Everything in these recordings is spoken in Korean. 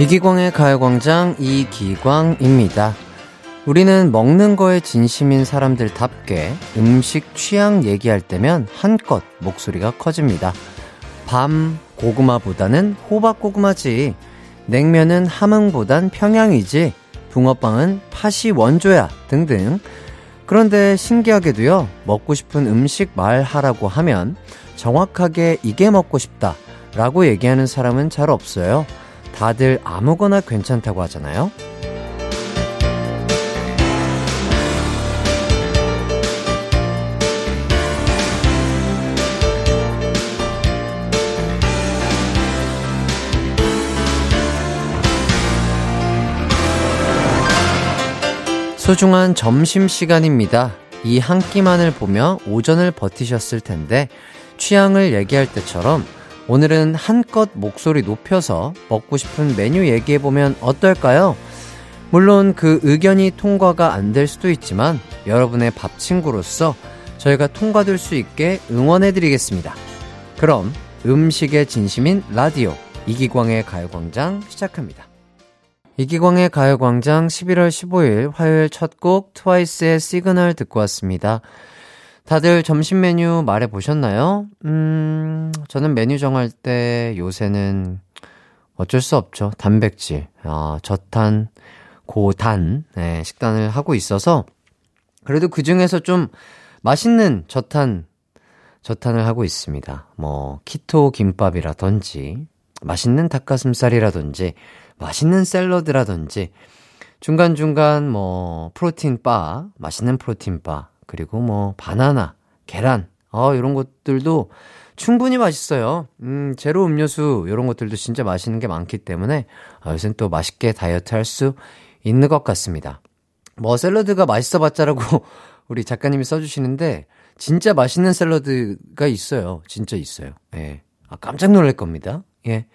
이기광의 가요광장 이기광입니다. 우리는 먹는 거에 진심인 사람들답게 음식 취향 얘기할 때면 한껏 목소리가 커집니다. 밤 고구마보다는 호박 고구마지. 냉면은 함흥보단 평양이지. 붕어빵은 팥이 원조야. 등등. 그런데 신기하게도요, 먹고 싶은 음식 말하라고 하면 정확하게 이게 먹고 싶다. 라고 얘기하는 사람은 잘 없어요. 다들 아무거나 괜찮다고 하잖아요. 소중한 점심시간입니다. 이 한 끼만을 보며 오전을 버티셨을 텐데, 취향을 얘기할 때처럼 오늘은 한껏 목소리 높여서 먹고 싶은 메뉴 얘기해보면 어떨까요? 물론 그 의견이 통과가 안 될 수도 있지만 여러분의 밥 친구로서 저희가 통과될 수 있게 응원해드리겠습니다. 그럼 음식에 진심인 라디오 이기광의 가요광장 시작합니다. 이기광의 가요광장 11월 15일 화요일 첫 곡 트와이스의 시그널 듣고 왔습니다. 다들 점심 메뉴 말해 보셨나요? 음, 저는 메뉴 정할 때 요새는 어쩔 수 없죠. 단백질, 아, 저탄, 고단, 네, 식단을 하고 있어서 그래도 그 중에서 좀 맛있는 저탄, 저탄을 하고 있습니다. 뭐, 키토 김밥이라든지, 맛있는 닭가슴살이라든지, 맛있는 샐러드라든지, 중간중간 뭐, 프로틴 바, 맛있는 프로틴 바, 그리고 뭐 바나나, 계란, 어 이런 것들도 충분히 맛있어요. 음, 제로 음료수 이런 것들도 진짜 맛있는 게 많기 때문에 아, 요새는 또 맛있게 다이어트 할 수 있는 것 같습니다. 뭐 샐러드가 맛있어 봤자라고 우리 작가님이 써주시는데 진짜 맛있는 샐러드가 있어요. 진짜 있어요. 예. 아, 깜짝 놀랄 겁니다. 예.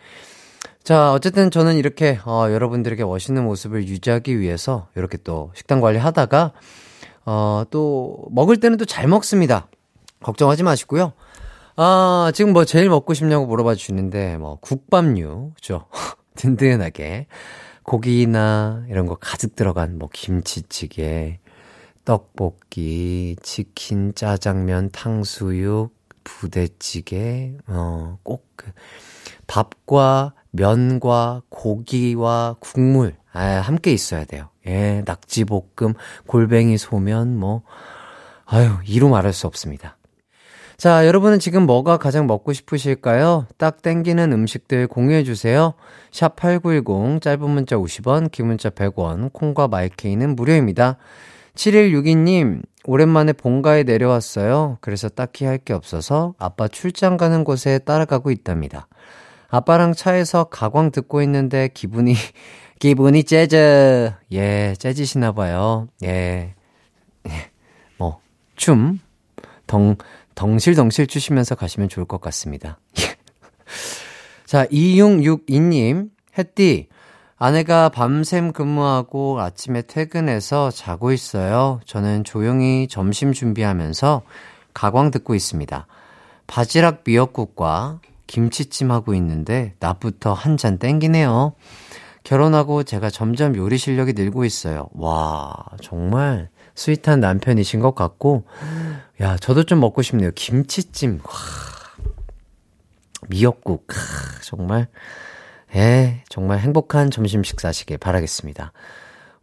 자, 어쨌든 저는 이렇게 어, 여러분들에게 멋있는 모습을 유지하기 위해서 이렇게 또 식단 관리 하다가 어, 또, 먹을 때는 또 잘 먹습니다. 걱정하지 마시고요. 아, 지금 뭐 제일 먹고 싶냐고 물어봐 주시는데, 뭐, 국밥류, 그죠? 든든하게. 고기나 이런 거 가득 들어간 뭐 김치찌개, 떡볶이, 치킨, 짜장면, 탕수육, 부대찌개, 어, 꼭 그, 밥과 면과 고기와 국물, 아, 함께 있어야 돼요. 예, 낙지볶음, 골뱅이 소면, 뭐, 아유, 이루 말할 수 없습니다. 자, 여러분은 지금 뭐가 가장 먹고 싶으실까요? 딱 땡기는 음식들 공유해주세요. 샵 8910, 짧은 문자 50원, 긴 문자 100원, 콩과 마이케이는 무료입니다. 7162님, 오랜만에 본가에 내려왔어요. 그래서 딱히 할 게 없어서 아빠 출장 가는 곳에 따라가고 있답니다. 아빠랑 차에서 가광 듣고 있는데 기분이 기분이 재즈. 예, 재즈시나 봐요. 예. 예. 뭐, 춤, 덩, 덩실덩실 추시면서 가시면 좋을 것 같습니다. 자, 2662님, 햇띠, 아내가 밤샘 근무하고 아침에 퇴근해서 자고 있어요. 저는 조용히 점심 준비하면서 가광 듣고 있습니다. 바지락 미역국과 김치찜 하고 있는데 낮부터 한 잔 땡기네요. 결혼하고 제가 점점 요리 실력이 늘고 있어요. 와, 정말 스윗한 남편이신 것 같고, 야, 저도 좀 먹고 싶네요. 김치찜, 와, 미역국, 아, 정말, 예, 정말 행복한 점심 식사시길 바라겠습니다.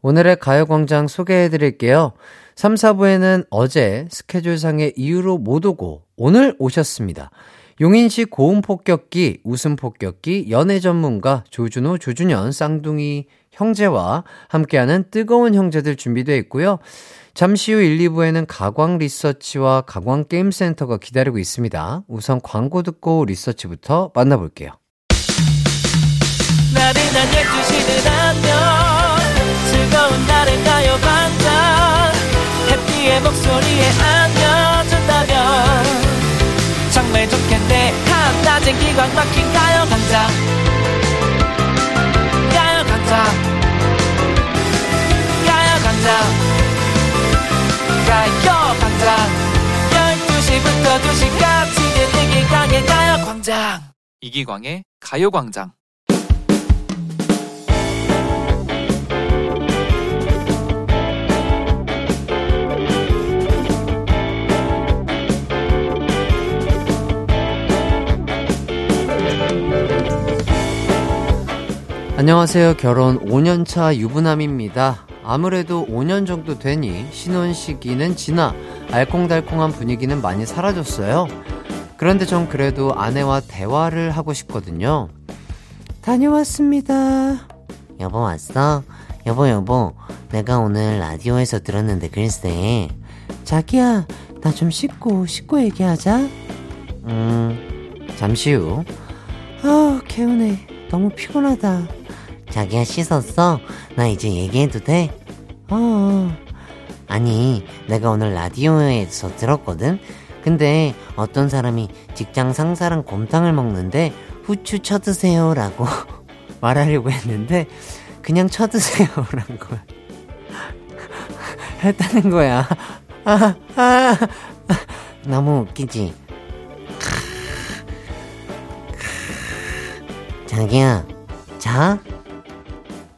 오늘의 가요광장 소개해 드릴게요. 3, 4부에는 어제 스케줄상의 이유로 못 오고, 오늘 오셨습니다. 용인시 고음 폭격기, 웃음 폭격기, 연애 전문가 조준호, 조준현, 쌍둥이 형제와 함께하는 뜨거운 형제들 준비되어 있고요. 잠시 후 1, 2부에는 가광 리서치와 가광 게임센터가 기다리고 있습니다. 우선 광고 듣고 리서치부터 만나볼게요. 나른한 12시는 안녕 즐거운 날을 가요 반짝 해피의 목소리에 안겨 한낮엔 기광 막힌 가요광장 가요광장 가요광장 가요광장 12시부터 2시까지 이기광의 가요광장. 이기광의 가요광장 안녕하세요. 결혼 5년차 유부남입니다. 아무래도 5년 정도 되니 신혼 시기는 지나 알콩달콩한 분위기는 많이 사라졌어요. 그런데 전 그래도 아내와 대화를 하고 싶거든요. 다녀왔습니다. 여보 왔어? 여보 여보 내가 오늘 라디오에서 들었는데 글쎄 자기야 나 좀 씻고 씻고 얘기하자. 음 잠시 후. 아 개운해 너무 피곤하다. 자기야 씻었어? 나 이제 얘기해도 돼? 어. 아니, 내가 오늘 라디오에서 들었거든? 근데 어떤 사람이 직장 상사랑 곰탕을 먹는데 후추 쳐드세요 라고 말하려고 했는데 그냥 쳐드세요란 거야. 했다는 거야. 아, 아. 너무 웃기지? 자기야, 자?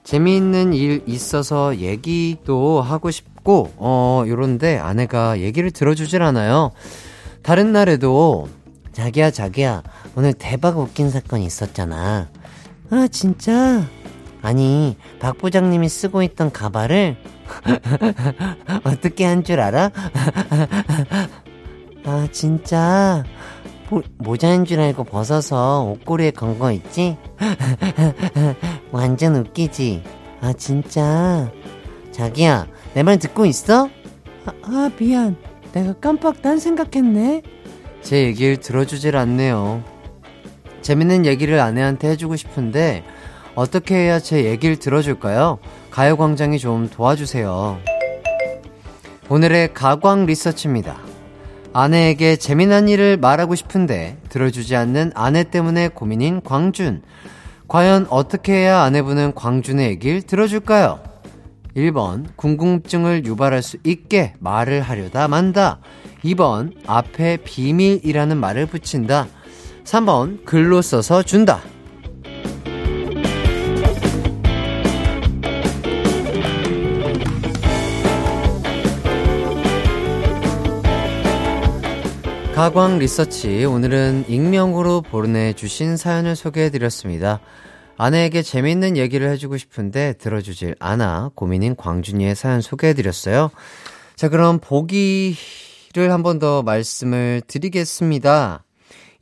재미있는 일 있어서 얘기도 하고 싶고, 어, 요런데 아내가 얘기를 들어주질 않아요. 다른 날에도, 자기야, 자기야, 오늘 대박 웃긴 사건 있었잖아. 아, 진짜? 아니, 박 부장님이 쓰고 있던 가발을, 어떻게 한 줄 알아? 아, 진짜? 모, 모자인 줄 알고 벗어서 옷걸이에 건 거 있지? 완전 웃기지? 아, 진짜? 자기야, 내 말 듣고 있어? 아, 아, 미안. 내가 깜빡 딴 생각했네. 제 얘기를 들어주질 않네요. 재밌는 얘기를 아내한테 해주고 싶은데, 어떻게 해야 제 얘기를 들어줄까요? 가요광장이 좀 도와주세요. 오늘의 가광 리서치입니다. 아내에게 재미난 일을 말하고 싶은데 들어주지 않는 아내 때문에 고민인 광준. 과연 어떻게 해야 아내분은 광준의 얘기를 들어줄까요? 1번, 궁금증을 유발할 수 있게 말을 하려다 만다. 2번, 앞에 비밀이라는 말을 붙인다. 3번, 글로 써서 준다. 가광 리서치 오늘은 익명으로 보내주신 사연을 소개해드렸습니다. 아내에게 재미있는 얘기를 해주고 싶은데 들어주질 않아 고민인 광준이의 사연 소개해드렸어요. 자 그럼 보기를 한 번 더 말씀을 드리겠습니다.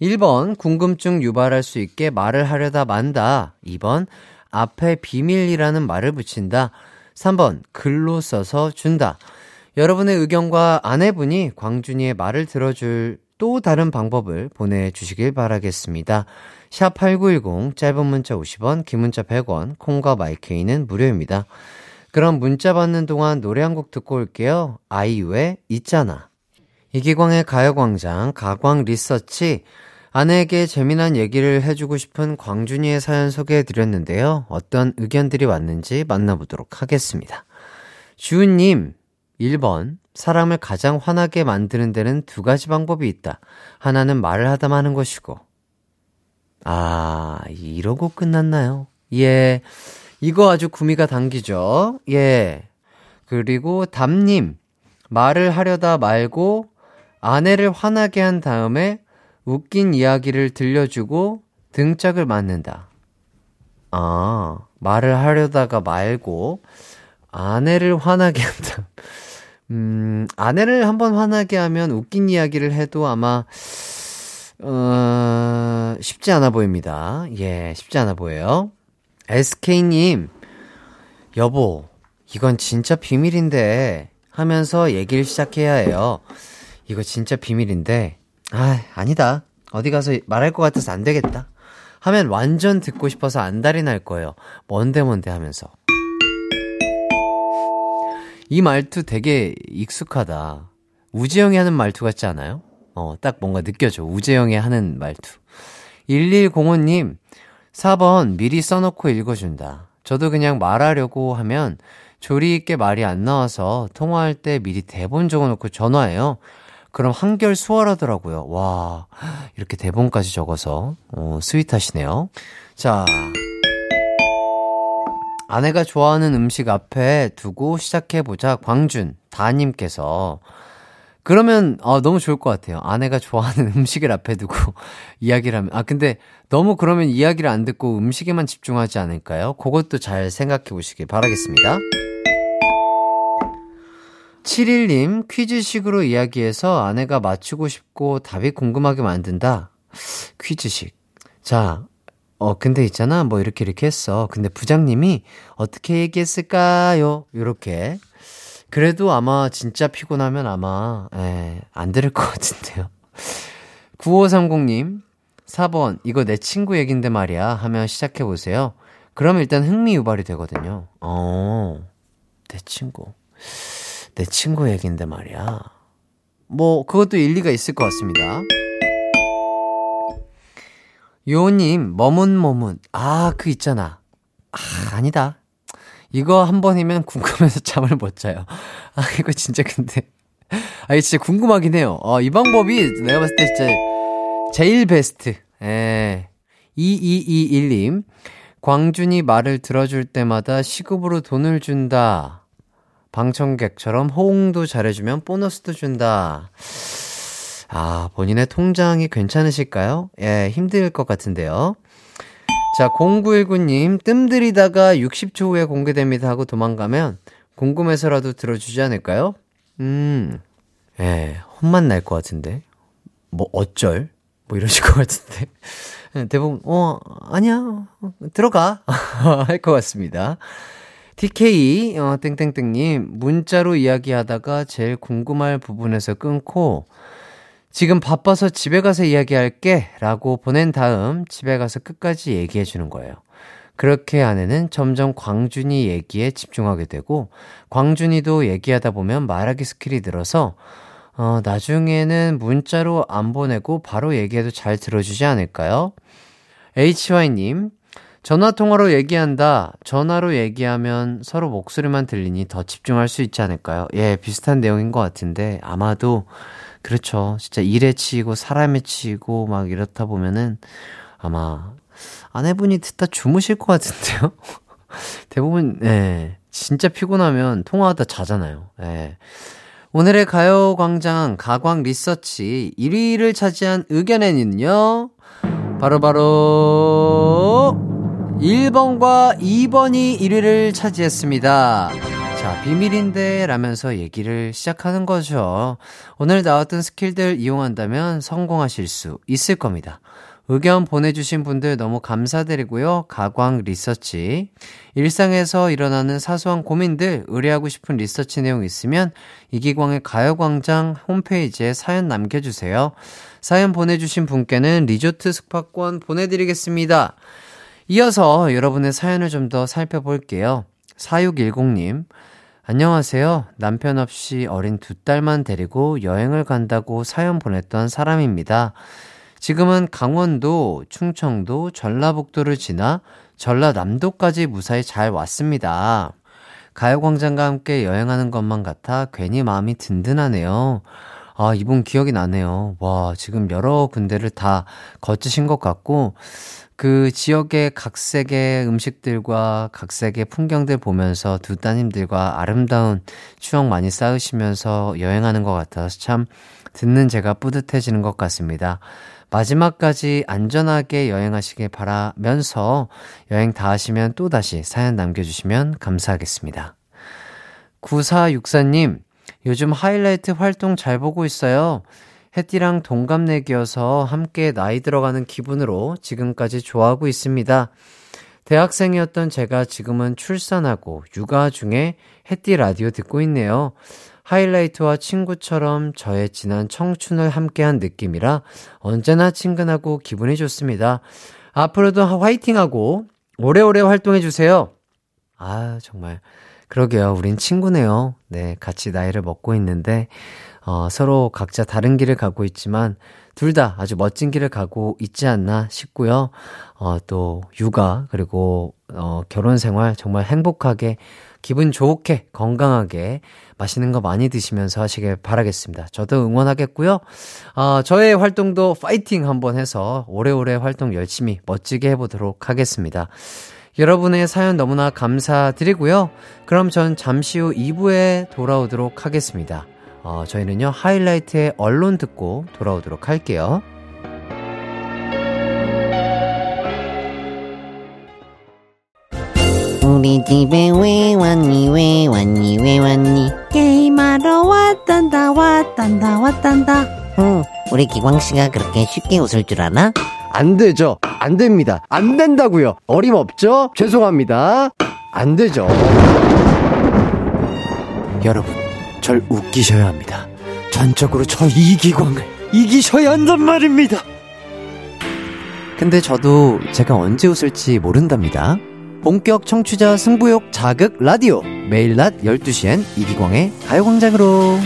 1번 궁금증 유발할 수 있게 말을 하려다 만다. 2번 앞에 비밀이라는 말을 붙인다. 3번 글로 써서 준다. 여러분의 의견과 아내분이 광준이의 말을 들어줄 또 다른 방법을 보내주시길 바라겠습니다. 샵 8910, 짧은 문자 50원, 긴 문자 100원, 콩과 마이케이는 무료입니다. 그럼 문자 받는 동안 노래 한 곡 듣고 올게요. 아이유의 있잖아. 이기광의 가요광장, 가광 리서치. 아내에게 재미난 얘기를 해주고 싶은 광준이의 사연 소개해드렸는데요. 어떤 의견들이 왔는지 만나보도록 하겠습니다. 주은님, 1번. 사람을 가장 화나게 만드는 데는 두 가지 방법이 있다. 하나는 말을 하다 하는 것이고. 아, 이러고 끝났나요? 예. 이거 아주 구미가 당기죠? 예. 그리고 담님. 말을 하려다 말고 아내를 화나게 한 다음에 웃긴 이야기를 들려주고 등짝을 맞는다. 아, 말을 하려다가 말고 아내를 화나게 한다. 음, 아내를 한번 화나게 하면 웃긴 이야기를 해도 아마, 어, 쉽지 않아 보입니다. 예, 쉽지 않아 보여요. SK님, 여보, 이건 진짜 비밀인데, 하면서 얘기를 시작해야 해요. 이거 진짜 비밀인데, 아, 아니다. 어디 가서 말할 것 같아서 안 되겠다. 하면 완전 듣고 싶어서 안달이 날 거예요. 뭔데 뭔데 하면서. 이 말투 되게 익숙하다. 우재영이 하는 말투 같지 않아요? 어, 딱 뭔가 느껴져. 우재영이 하는 말투. 1105님, 4번 미리 써놓고 읽어준다. 저도 그냥 말하려고 하면 조리 있게 말이 안 나와서 통화할 때 미리 대본 적어놓고 전화해요. 그럼 한결 수월하더라고요. 와, 이렇게 대본까지 적어서, 어, 스윗하시네요. 자. 아내가 좋아하는 음식 앞에 두고 시작해보자. 광준, 다님께서. 그러면 어, 너무 좋을 것 같아요. 아내가 좋아하는 음식을 앞에 두고 이야기를 하면 아 근데 너무 그러면 이야기를 안 듣고 음식에만 집중하지 않을까요? 그것도 잘 생각해 보시길 바라겠습니다. 7일님 퀴즈식으로 이야기해서 아내가 맞추고 싶고 답이 궁금하게 만든다. 퀴즈식. 자, 어, 근데 있잖아. 뭐 이렇게 이렇게 했어. 근데 부장님이 어떻게 얘기했을까요? 요렇게. 그래도 아마 진짜 피곤하면 아마, 에, 안 들을 것 같은데요. 9530님, 4번, 이거 내 친구 얘긴데 말이야. 하면 시작해보세요. 그럼 일단 흥미 유발이 되거든요. 어, 내 친구. 내 친구 얘긴데 말이야. 뭐, 그것도 일리가 있을 것 같습니다. 요님, 머문머문. 아, 그 있잖아. 아, 아니다. 이거 한 번이면 궁금해서 잠을 못 자요. 아, 이거 진짜 근데. 아, 이거 진짜 궁금하긴 해요. 어, 이 방법이 내가 봤을 때 진짜 제일 베스트. 예. 2221님. 광준이 말을 들어줄 때마다 시급으로 돈을 준다. 방청객처럼 호응도 잘해주면 보너스도 준다. 아, 본인의 통장이 괜찮으실까요? 예, 힘들 것 같은데요. 자, 0919님, 뜸 들이다가 60초 후에 공개됩니다 하고 도망가면 궁금해서라도 들어주지 않을까요? 음, 예, 혼만 날 것 같은데. 뭐, 어쩔? 뭐 이러실 것 같은데. 예, 대부분, 어, 아니야. 들어가. 할 것 같습니다. TK, 어, 땡땡땡님, 문자로 이야기하다가 제일 궁금할 부분에서 끊고, 지금 바빠서 집에 가서 이야기할게 라고 보낸 다음 집에 가서 끝까지 얘기해 주는 거예요. 그렇게 아내는 점점 광준이 얘기에 집중하게 되고, 광준이도 얘기하다 보면 말하기 스킬이 늘어서, 어, 나중에는 문자로 안 보내고 바로 얘기해도 잘 들어주지 않을까요? HY님, 전화통화로 얘기한다. 전화로 얘기하면 서로 목소리만 들리니 더 집중할 수 있지 않을까요? 예, 비슷한 내용인 것 같은데, 아마도, 그렇죠. 진짜 일에 치이고, 사람에 치이고, 막 이렇다 보면은, 아마, 아내분이 듣다 주무실 것 같은데요? 대부분, 예, 진짜 피곤하면 통화하다 자잖아요. 예. 오늘의 가요 광장 가광 리서치 1위를 차지한 의견에는요, 바로바로, 바로 1번과 2번이 1위를 차지했습니다. 자, 비밀인데 라면서 얘기를 시작하는 거죠. 오늘 나왔던 스킬들 이용한다면 성공하실 수 있을 겁니다. 의견 보내주신 분들 너무 감사드리고요. 가광 리서치. 일상에서 일어나는 사소한 고민들, 의뢰하고 싶은 리서치 내용 있으면 이기광의 가요광장 홈페이지에 사연 남겨주세요. 사연 보내주신 분께는 리조트 스파권 보내드리겠습니다. 이어서 여러분의 사연을 좀 더 살펴볼게요. 4610님, 안녕하세요. 남편 없이 어린 두 딸만 데리고 여행을 간다고 사연 보냈던 사람입니다. 지금은 강원도, 충청도, 전라북도를 지나 전라남도까지 무사히 잘 왔습니다. 가요광장과 함께 여행하는 것만 같아 괜히 마음이 든든하네요. 아, 이분 기억이 나네요. 와, 지금 여러 군데를 다 거치신 것 같고, 그 지역의 각색의 음식들과 각색의 풍경들 보면서 두 따님들과 아름다운 추억 많이 쌓으시면서 여행하는 것 같아서 참 듣는 제가 뿌듯해지는 것 같습니다. 마지막까지 안전하게 여행하시길 바라면서 여행 다 하시면 또다시 사연 남겨주시면 감사하겠습니다. 9464님, 요즘 하이라이트 활동 잘 보고 있어요. 해띠랑 동갑내기여서 함께 나이 들어가는 기분으로 지금까지 좋아하고 있습니다. 대학생이었던 제가 지금은 출산하고 육아 중에 해띠 라디오 듣고 있네요. 하이라이트와 친구처럼 저의 지난 청춘을 함께한 느낌이라 언제나 친근하고 기분이 좋습니다. 앞으로도 화이팅하고 오래오래 활동해주세요. 아, 정말. 그러게요. 우린 친구네요. 네, 같이 나이를 먹고 있는데, 어, 서로 각자 다른 길을 가고 있지만 둘 다 아주 멋진 길을 가고 있지 않나 싶고요. 어, 또 육아 그리고 어, 결혼 생활 정말 행복하게 기분 좋게 건강하게 맛있는 거 많이 드시면서 하시길 바라겠습니다. 저도 응원하겠고요. 어, 저의 활동도 파이팅 한번 해서 오래오래 활동 열심히 멋지게 해보도록 하겠습니다. 여러분의 사연 너무나 감사드리고요. 그럼 전 잠시 후 2부에 돌아오도록 하겠습니다. 어, 저희는요, 하이라이트의 언론 듣고 돌아오도록 할게요. 우리 집에 왜 왔니 왜 왔니 왜 왔니 게임하러 왔단다 왔단다 왔단다 응 우리 기광씨가 그렇게 쉽게 웃을 줄 아나? 안 되죠. 안 됩니다. 안 된다고요. 어림없죠? 죄송합니다. 안 되죠. 여러분, 절 웃기셔야 합니다. 전적으로 저 이기광을 이기셔야 한단 말입니다. 근데 저도 제가 언제 웃을지 모른답니다. 본격 청취자 승부욕 자극 라디오. 매일 낮 12시엔 이기광의 가요광장으로.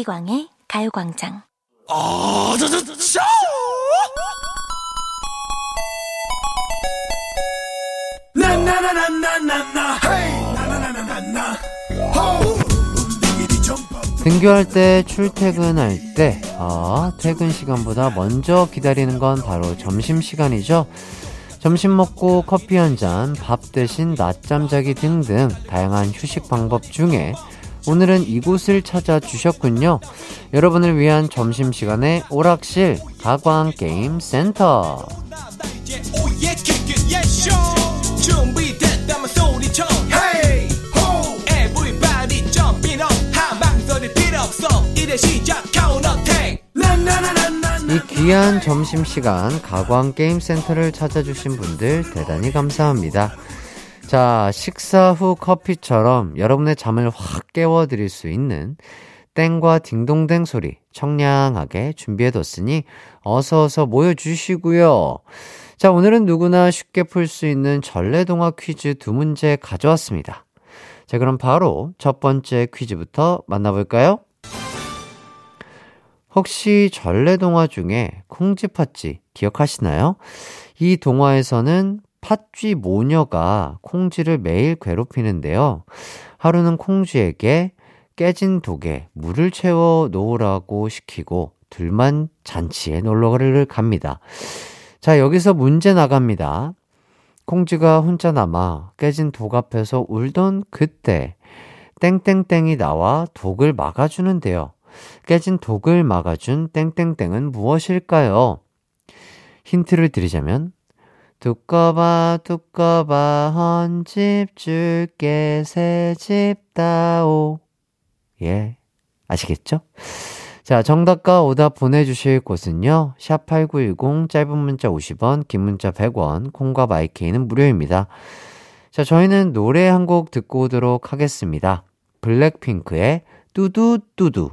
이기광의 가요광장 등교할 때, 출퇴근할 때, 아, 퇴근 시간보다 먼저 기다리는 건 바로 점심시간이죠. 점심 먹고 커피 한 잔, 밥 대신 낮잠 자기 등등 다양한 휴식 방법 중에 오늘은 이곳을 찾아 주셨군요. 여러분을 위한 점심시간의 오락실 가광게임 센터. 오예 킥킥 예쇼 준비됐다면 소리쳐 Hey ho Everybody jumping up 한방소리 필요 없어 이래 시작 카운터택 이 귀한 점심시간 가광게임센터를 찾아주신 분들 대단히 감사합니다. 자, 식사 후 커피처럼 여러분의 잠을 확 깨워드릴 수 있는 땡과 딩동댕 소리 청량하게 준비해뒀으니 어서어서 모여주시고요. 자, 오늘은 누구나 쉽게 풀 수 있는 전래동화 퀴즈 두 문제 가져왔습니다. 자, 그럼 바로 첫 번째 퀴즈부터 만나볼까요? 혹시 전래동화 중에 콩쥐팥쥐 기억하시나요? 이 동화에서는 팥쥐 모녀가 콩쥐를 매일 괴롭히는데요. 하루는 콩쥐에게 깨진 독에 물을 채워 놓으라고 시키고 둘만 잔치에 놀러를 갑니다. 자, 여기서 문제 나갑니다. 콩쥐가 혼자 남아 깨진 독 앞에서 울던 그때 땡땡땡이 나와 독을 막아주는데요. 깨진 독을 막아준 땡땡땡은 무엇일까요? 힌트를 드리자면 두꺼봐 두꺼봐 헌집 줄게 새집 다오. 예 아시겠죠? 자 정답과 오답 보내주실 곳은요 샵 8910 짧은 문자 50원 긴 문자 100원 콩과 마이케이는 무료입니다. 자 저희는 노래 한 곡 듣고 오도록 하겠습니다. 블랙핑크의 뚜두뚜두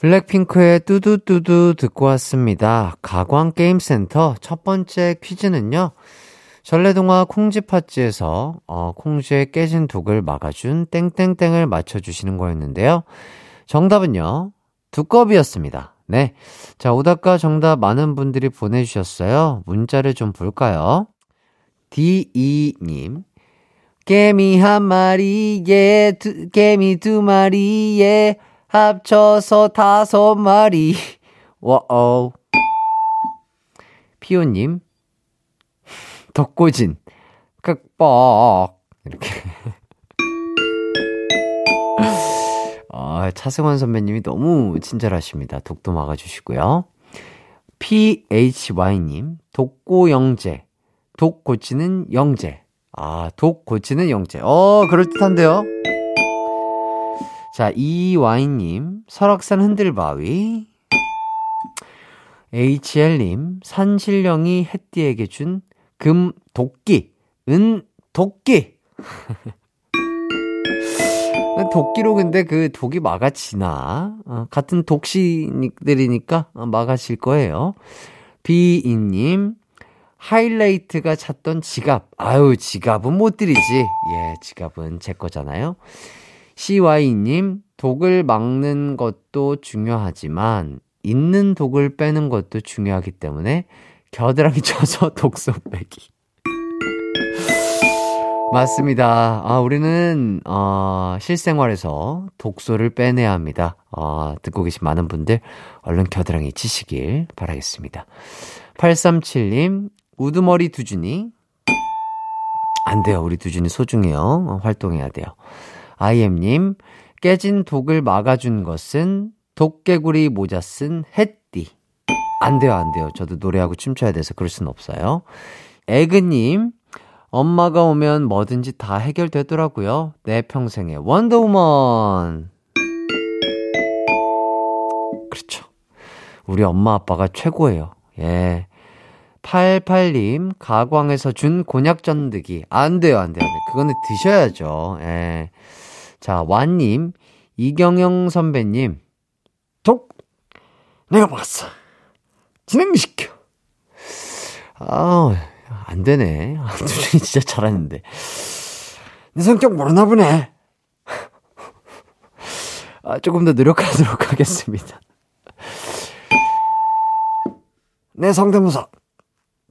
블랙핑크의 뚜두뚜두 듣고 왔습니다. 가광게임센터 첫 번째 퀴즈는요. 전래동화 콩쥐팥쥐에서 어, 콩쥐의 깨진 독을 막아준 땡땡땡을 맞춰주시는 거였는데요. 정답은요. 두꺼비였습니다. 네. 자, 오답과 정답 많은 분들이 보내주셨어요. 문자를 좀 볼까요? D2님. 개미 한 마리에, 두, 개미 두 마리에, 합쳐서 다섯 마리. 와어. 피오님. 덕고진. 극복. 이렇게. 아, 차승원 선배님이 너무 친절하십니다. 독도 막아주시고요. PHY님, 독고 영재. 독 고치는 영재. 아, 독 고치는 영재. 어, 그럴듯한데요? 자, 이와인님, 설악산 흔들바위. HL님, 산신령이 햇띠에게 준 금 도끼, 은 도끼. 도끼로 근데 그 독이 막아지나? 어, 같은 독시들이니까 막아질 거예요. 비인님, 하이라이트가 찾던 지갑. 아유, 지갑은 못 드리지. 예, 지갑은 제 거잖아요. CY님, 독을 막는 것도 중요하지만 있는 독을 빼는 것도 중요하기 때문에 겨드랑이 쳐서 독소 빼기. 맞습니다. 아, 우리는, 어, 실생활에서 독소를 빼내야 합니다. 어, 듣고 계신 많은 분들, 얼른 겨드랑이 치시길 바라겠습니다. 837님, 우두머리 두준이. 안 돼요. 우리 두준이 소중해요. 어, 활동해야 돼요. IM님, 깨진 독을 막아준 것은 독개구리 모자 쓴 햇띠. 안 돼요, 안 돼요. 저도 노래하고 춤춰야 돼서 그럴 순 없어요. 에그님, 엄마가 오면 뭐든지 다 해결되더라고요. 내 평생의 원더우먼. 그렇죠. 우리 엄마 아빠가 최고예요. 예. 88님, 가광에서 준 곤약 돼요, 안 돼요. 안 돼요. 그거는 드셔야죠. 예. 자, 완님, 이경영 선배님, 독! 내가 먹었어. 진행시켜. 아, 안 되네. 아, 두준이 진짜 잘하는데. 내 성격 모르나 보네. 아, 조금 더 노력하도록 하겠습니다. 내 성대모사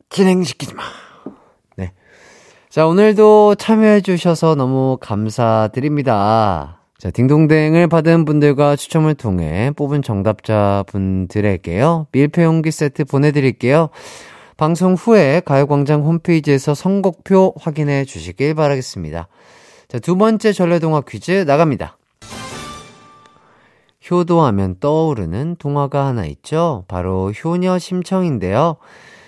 진행시키지 마. 네. 자, 오늘도 참여해주셔서 너무 감사드립니다. 자, 딩동댕을 받은 분들과 추첨을 통해 뽑은 정답자 분들에게요. 밀폐용기 세트 보내드릴게요. 방송 후에 가요광장 홈페이지에서 선곡표 확인해 주시길 바라겠습니다. 자, 두 번째 전래동화 퀴즈 나갑니다. 효도하면 떠오르는 동화가 하나 있죠? 바로 효녀 심청인데요.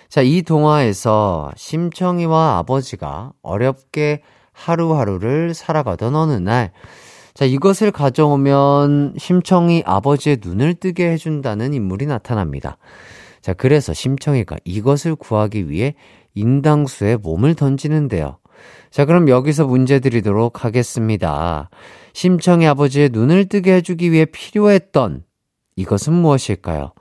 자, 이 동화에서 심청이와 아버지가 어렵게 하루하루를 살아가던 어느 날, 자, 이것을 가져오면 심청이 아버지의 눈을 뜨게 해준다는 인물이 나타납니다. 자, 그래서 심청이가 이것을 구하기 위해 인당수에 몸을 던지는데요. 자, 그럼 여기서 문제 드리도록 하겠습니다. 심청이 아버지의 눈을 뜨게 해주기 위해 필요했던 이것은 무엇일까요?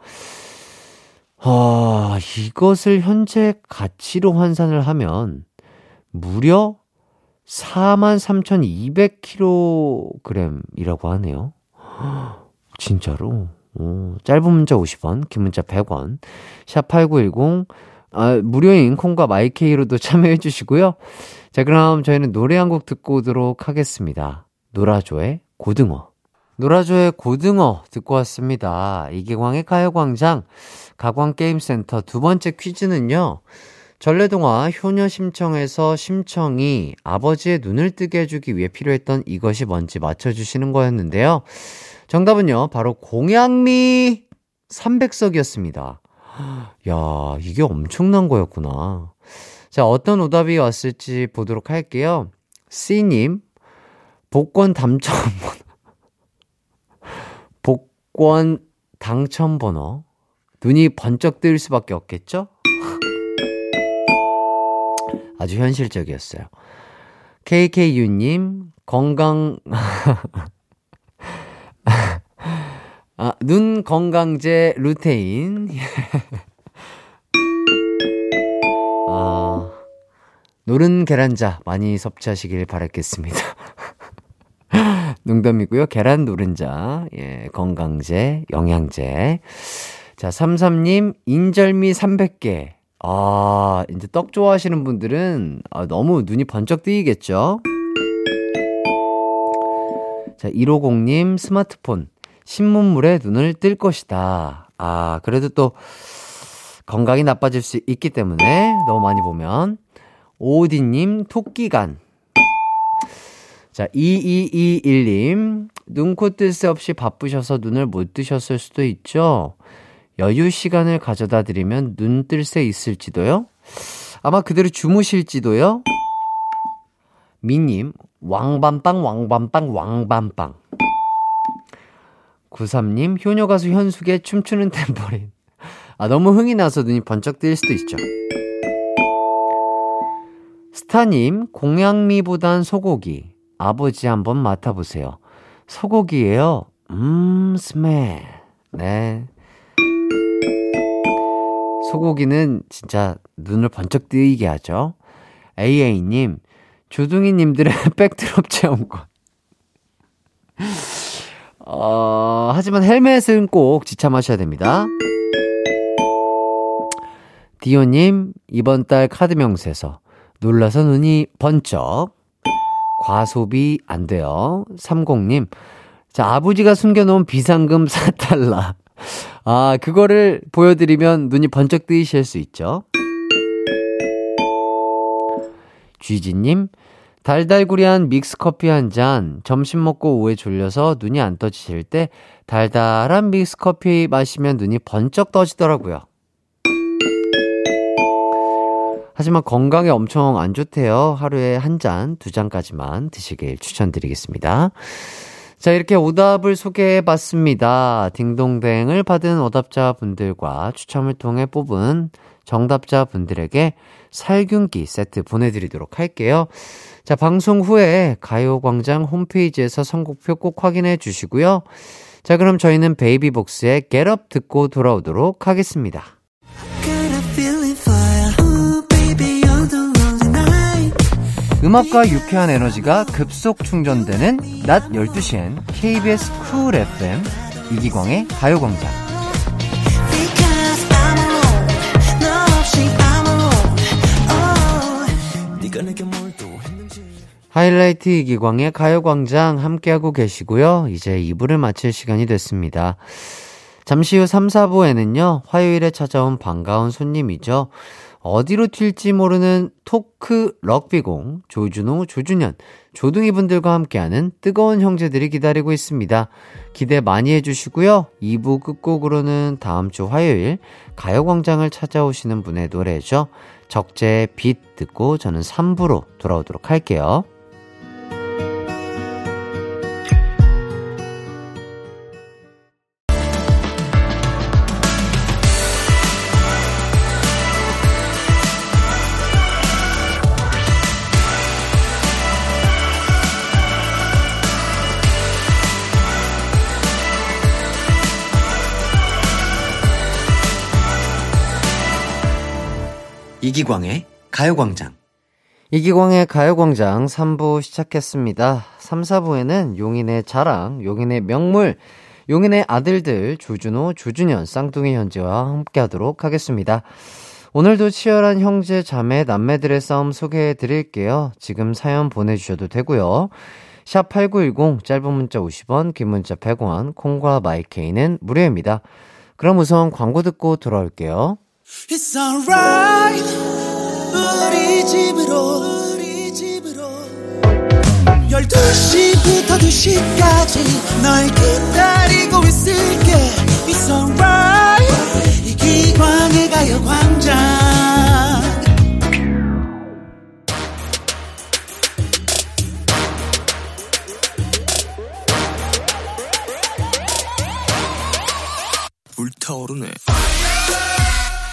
아, 이것을 현재 가치로 환산을 하면 무려 43,200kg이라고 하네요. 진짜로? 오, 짧은 문자 50원, 긴 문자 100원, 샵8910, 아, 무료인 콩과 마이케이로도 참여해 주시고요. 자, 그럼 저희는 노래 한 곡 듣고 오도록 하겠습니다. 노라조의 고등어. 노라조의 고등어 듣고 왔습니다. 이기광의 가요광장, 가광게임센터 두 번째 퀴즈는요. 전래동화 효녀 심청에서 심청이 아버지의 눈을 뜨게 해주기 위해 필요했던 이것이 뭔지 맞춰주시는 거였는데요. 정답은요, 바로 공양미 300석이었습니다. 야, 이게 엄청난 거였구나. 자, 어떤 오답이 왔을지 보도록 할게요. C님, 복권 번호. 복권 당첨 번호. 눈이 번쩍 뜨일 수밖에 없겠죠? 아주 현실적이었어요. KKU님, 건강, 아, 눈 건강제 루테인. 아, 노른 계란자 많이 섭취하시길 바라겠습니다. 농담이고요. 계란 노른자, 예, 건강제, 영양제. 자, 33님, 인절미 300개. 아, 이제 떡 좋아하시는 분들은 아, 너무 눈이 번쩍 뜨이겠죠? 자, 150님, 스마트폰. 신문물에 눈을 뜰 것이다. 아, 그래도 또 건강이 나빠질 수 있기 때문에 너무 많이 보면. 오디님, 토끼간. 자, 2221님, 눈코 뜰 새 없이 바쁘셔서 눈을 못 뜨셨을 수도 있죠? 여유 시간을 가져다 드리면 눈 뜰 새 있을지도요? 아마 그대로 주무실지도요? 미님, 왕밤빵, 왕밤빵, 왕밤빵. 93님, 효녀 가수 현숙의 춤추는 템포린. 아, 너무 흥이 나서 눈이 번쩍 뜨일 수도 있죠. 스타님, 공양미보단 소고기. 아버지 한번 맡아보세요. 소고기예요 음, 스멜. 네. 소고기는 진짜 눈을 번쩍 뜨이게 하죠. AA님, 조둥이님들의 백드롭 체험권. 어, 하지만 헬멧은 꼭 지참하셔야 됩니다. 디오님, 이번 달 카드 명세서 놀라서 눈이 번쩍. 과소비 안 돼요. 30님, 자, 아버지가 숨겨놓은 비상금 4달러. 아, 그거를 보여드리면 눈이 번쩍 뜨이실 수 있죠. 쥐지님, 달달구리한 믹스커피 한 잔, 점심 먹고 오후에 졸려서 눈이 안 떠지실 때 달달한 믹스커피 마시면 눈이 번쩍 떠지더라고요. 하지만 건강에 엄청 안 좋대요. 하루에 한 잔, 두 잔까지만 드시길 추천드리겠습니다. 자, 이렇게 오답을 소개해 봤습니다. 딩동댕을 받은 오답자 분들과 추첨을 통해 뽑은 정답자 분들에게 살균기 세트 보내드리도록 할게요. 자, 방송 후에 가요광장 홈페이지에서 선곡표 꼭 확인해 주시고요. 자, 그럼 저희는 베이비복스의 Get Up 듣고 돌아오도록 하겠습니다. 음악과 유쾌한 에너지가 급속 충전되는 낮 12시엔 KBS 쿨 FM 이기광의 가요광장. 하이라이트 이기광의 가요광장 함께하고 계시고요. 이제 2부를 마칠 시간이 됐습니다. 잠시 후 3, 4부에는요, 화요일에 찾아온 반가운 손님이죠. 어디로 튈지 모르는 토크 럭비공, 조준호, 조준현, 조둥이 분들과 함께하는 뜨거운 형제들이 기다리고 있습니다. 기대 많이 해주시고요. 2부 끝곡으로는 다음 주 화요일 가요광장을 찾아오시는 분의 노래죠. 적재의 빛 듣고 저는 3부로 돌아오도록 할게요. 이기광의 가요광장. 이기광의 가요광장 3부 시작했습니다. 3, 4부에는 용인의 자랑, 용인의 명물, 용인의 아들들 조준호, 조준현, 쌍둥이 현재와 함께 하도록 하겠습니다. 오늘도 치열한 형제, 자매, 남매들의 싸움 소개해 드릴게요. 지금 사연 보내주셔도 되고요. 샵 8910, 짧은 문자 50원, 긴 문자 100원, 콩과 마이케이는 무료입니다. 그럼 우선 광고 듣고 돌아올게요. It's alright. 우리 집으로 우리 집으로. 12시부터 2시까지 널 기다리고 있을게. It's alright. 이 기광의 가요 광장. 불타오르네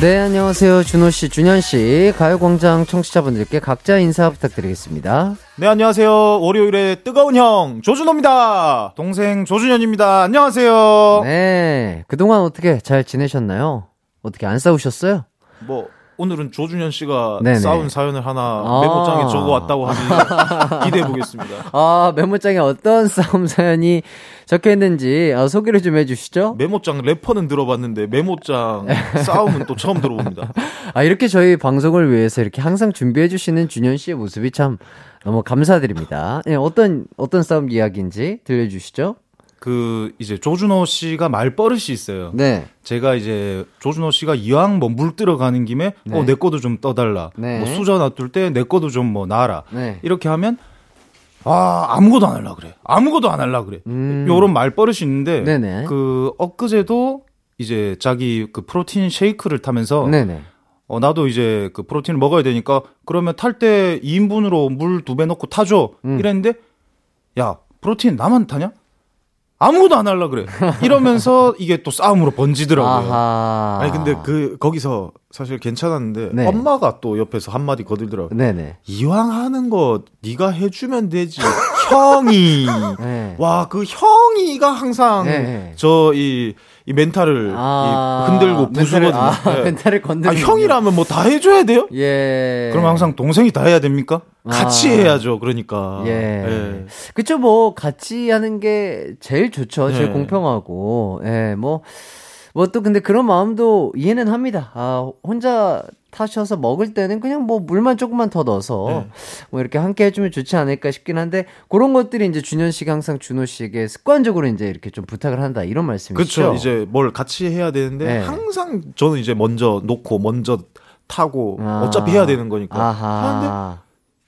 네, 안녕하세요. 준호 씨, 준현 씨. 가요광장 청취자분들께 각자 인사 부탁드리겠습니다. 네, 안녕하세요. 월요일에 뜨거운 형, 조준호입니다. 동생 조준현입니다. 안녕하세요. 네. 그동안 어떻게 잘 지내셨나요? 어떻게 안 싸우셨어요? 뭐, 오늘은 조준현 씨가 네네. 싸운 사연을 하나 아. 메모장에 적어 왔다고 하니 기대해 보겠습니다. 아, 메모장에 어떤 싸움 사연이 적혀 있는지 아, 소개를 좀 해주시죠. 메모장 래퍼는 들어봤는데 메모장 싸움은 또 처음 들어봅니다. 아, 이렇게 저희 방송을 위해서 이렇게 항상 준비해 주시는 준현 씨의 모습이 참 너무 감사드립니다. 예, 어떤, 어떤 싸움 이야기인지 들려주시죠. 그 이제 조준호 씨가 말버릇이 있어요. 네. 제가 이제 조준호 씨가 이왕 뭐 물 들어가는 김에 네. 어내 거도 좀 떠달라. 네. 뭐 수저 놔둘 때 내 거도 좀 뭐 놔라. 네. 이렇게 하면 아 아무것도 안 할라 그래. 아무것도 안 할라 그래. 음. 요런 말버릇이 있는데 네네. 그 엊그제도 이제 자기 그 프로틴 쉐이크를 타면서 네네. 어 나도 이제 그 프로틴을 먹어야 되니까 그러면 탈 때 2인분으로 물 두 배 넣고 타줘. 음. 이랬는데 야 프로틴 나만 타냐? 아무것도 안 하려 그래. 이러면서 이게 또 싸움으로 번지더라고요. 아하. 아니 근데 그 거기서 사실 괜찮았는데 네. 엄마가 또 옆에서 한 마디 거들더라고. 요 네네. 이왕 하는 거 네가 해주면 되지. 형이 네. 와그 형이가 항상 네. 저이 이 멘탈을 아, 이 흔들고 부수거든요. 아, 네. 멘탈을 건드는. 아, 형이라면 뭐 다 해줘야 돼요? 예. 그럼 항상 동생이 다 해야 됩니까? 같이 아. 해야죠. 그러니까. 예. 예. 그쵸, 뭐, 같이 하는 게 제일 좋죠. 제일 네. 공평하고. 예, 뭐, 뭐 또 근데 그런 마음도 이해는 합니다. 아, 혼자 타셔서 먹을 때는 그냥 뭐 물만 조금만 더 넣어서 네. 뭐 이렇게 함께 해주면 좋지 않을까 싶긴 한데 그런 것들이 이제 준현 씨가 항상 준호 씨에게 습관적으로 이제 이렇게 좀 부탁을 한다 이런 말씀이시죠? 그렇죠. 이제 뭘 같이 해야 되는데 네. 항상 저는 이제 먼저 놓고 먼저 타고 아. 어차피 해야 되는 거니까 아하. 하는데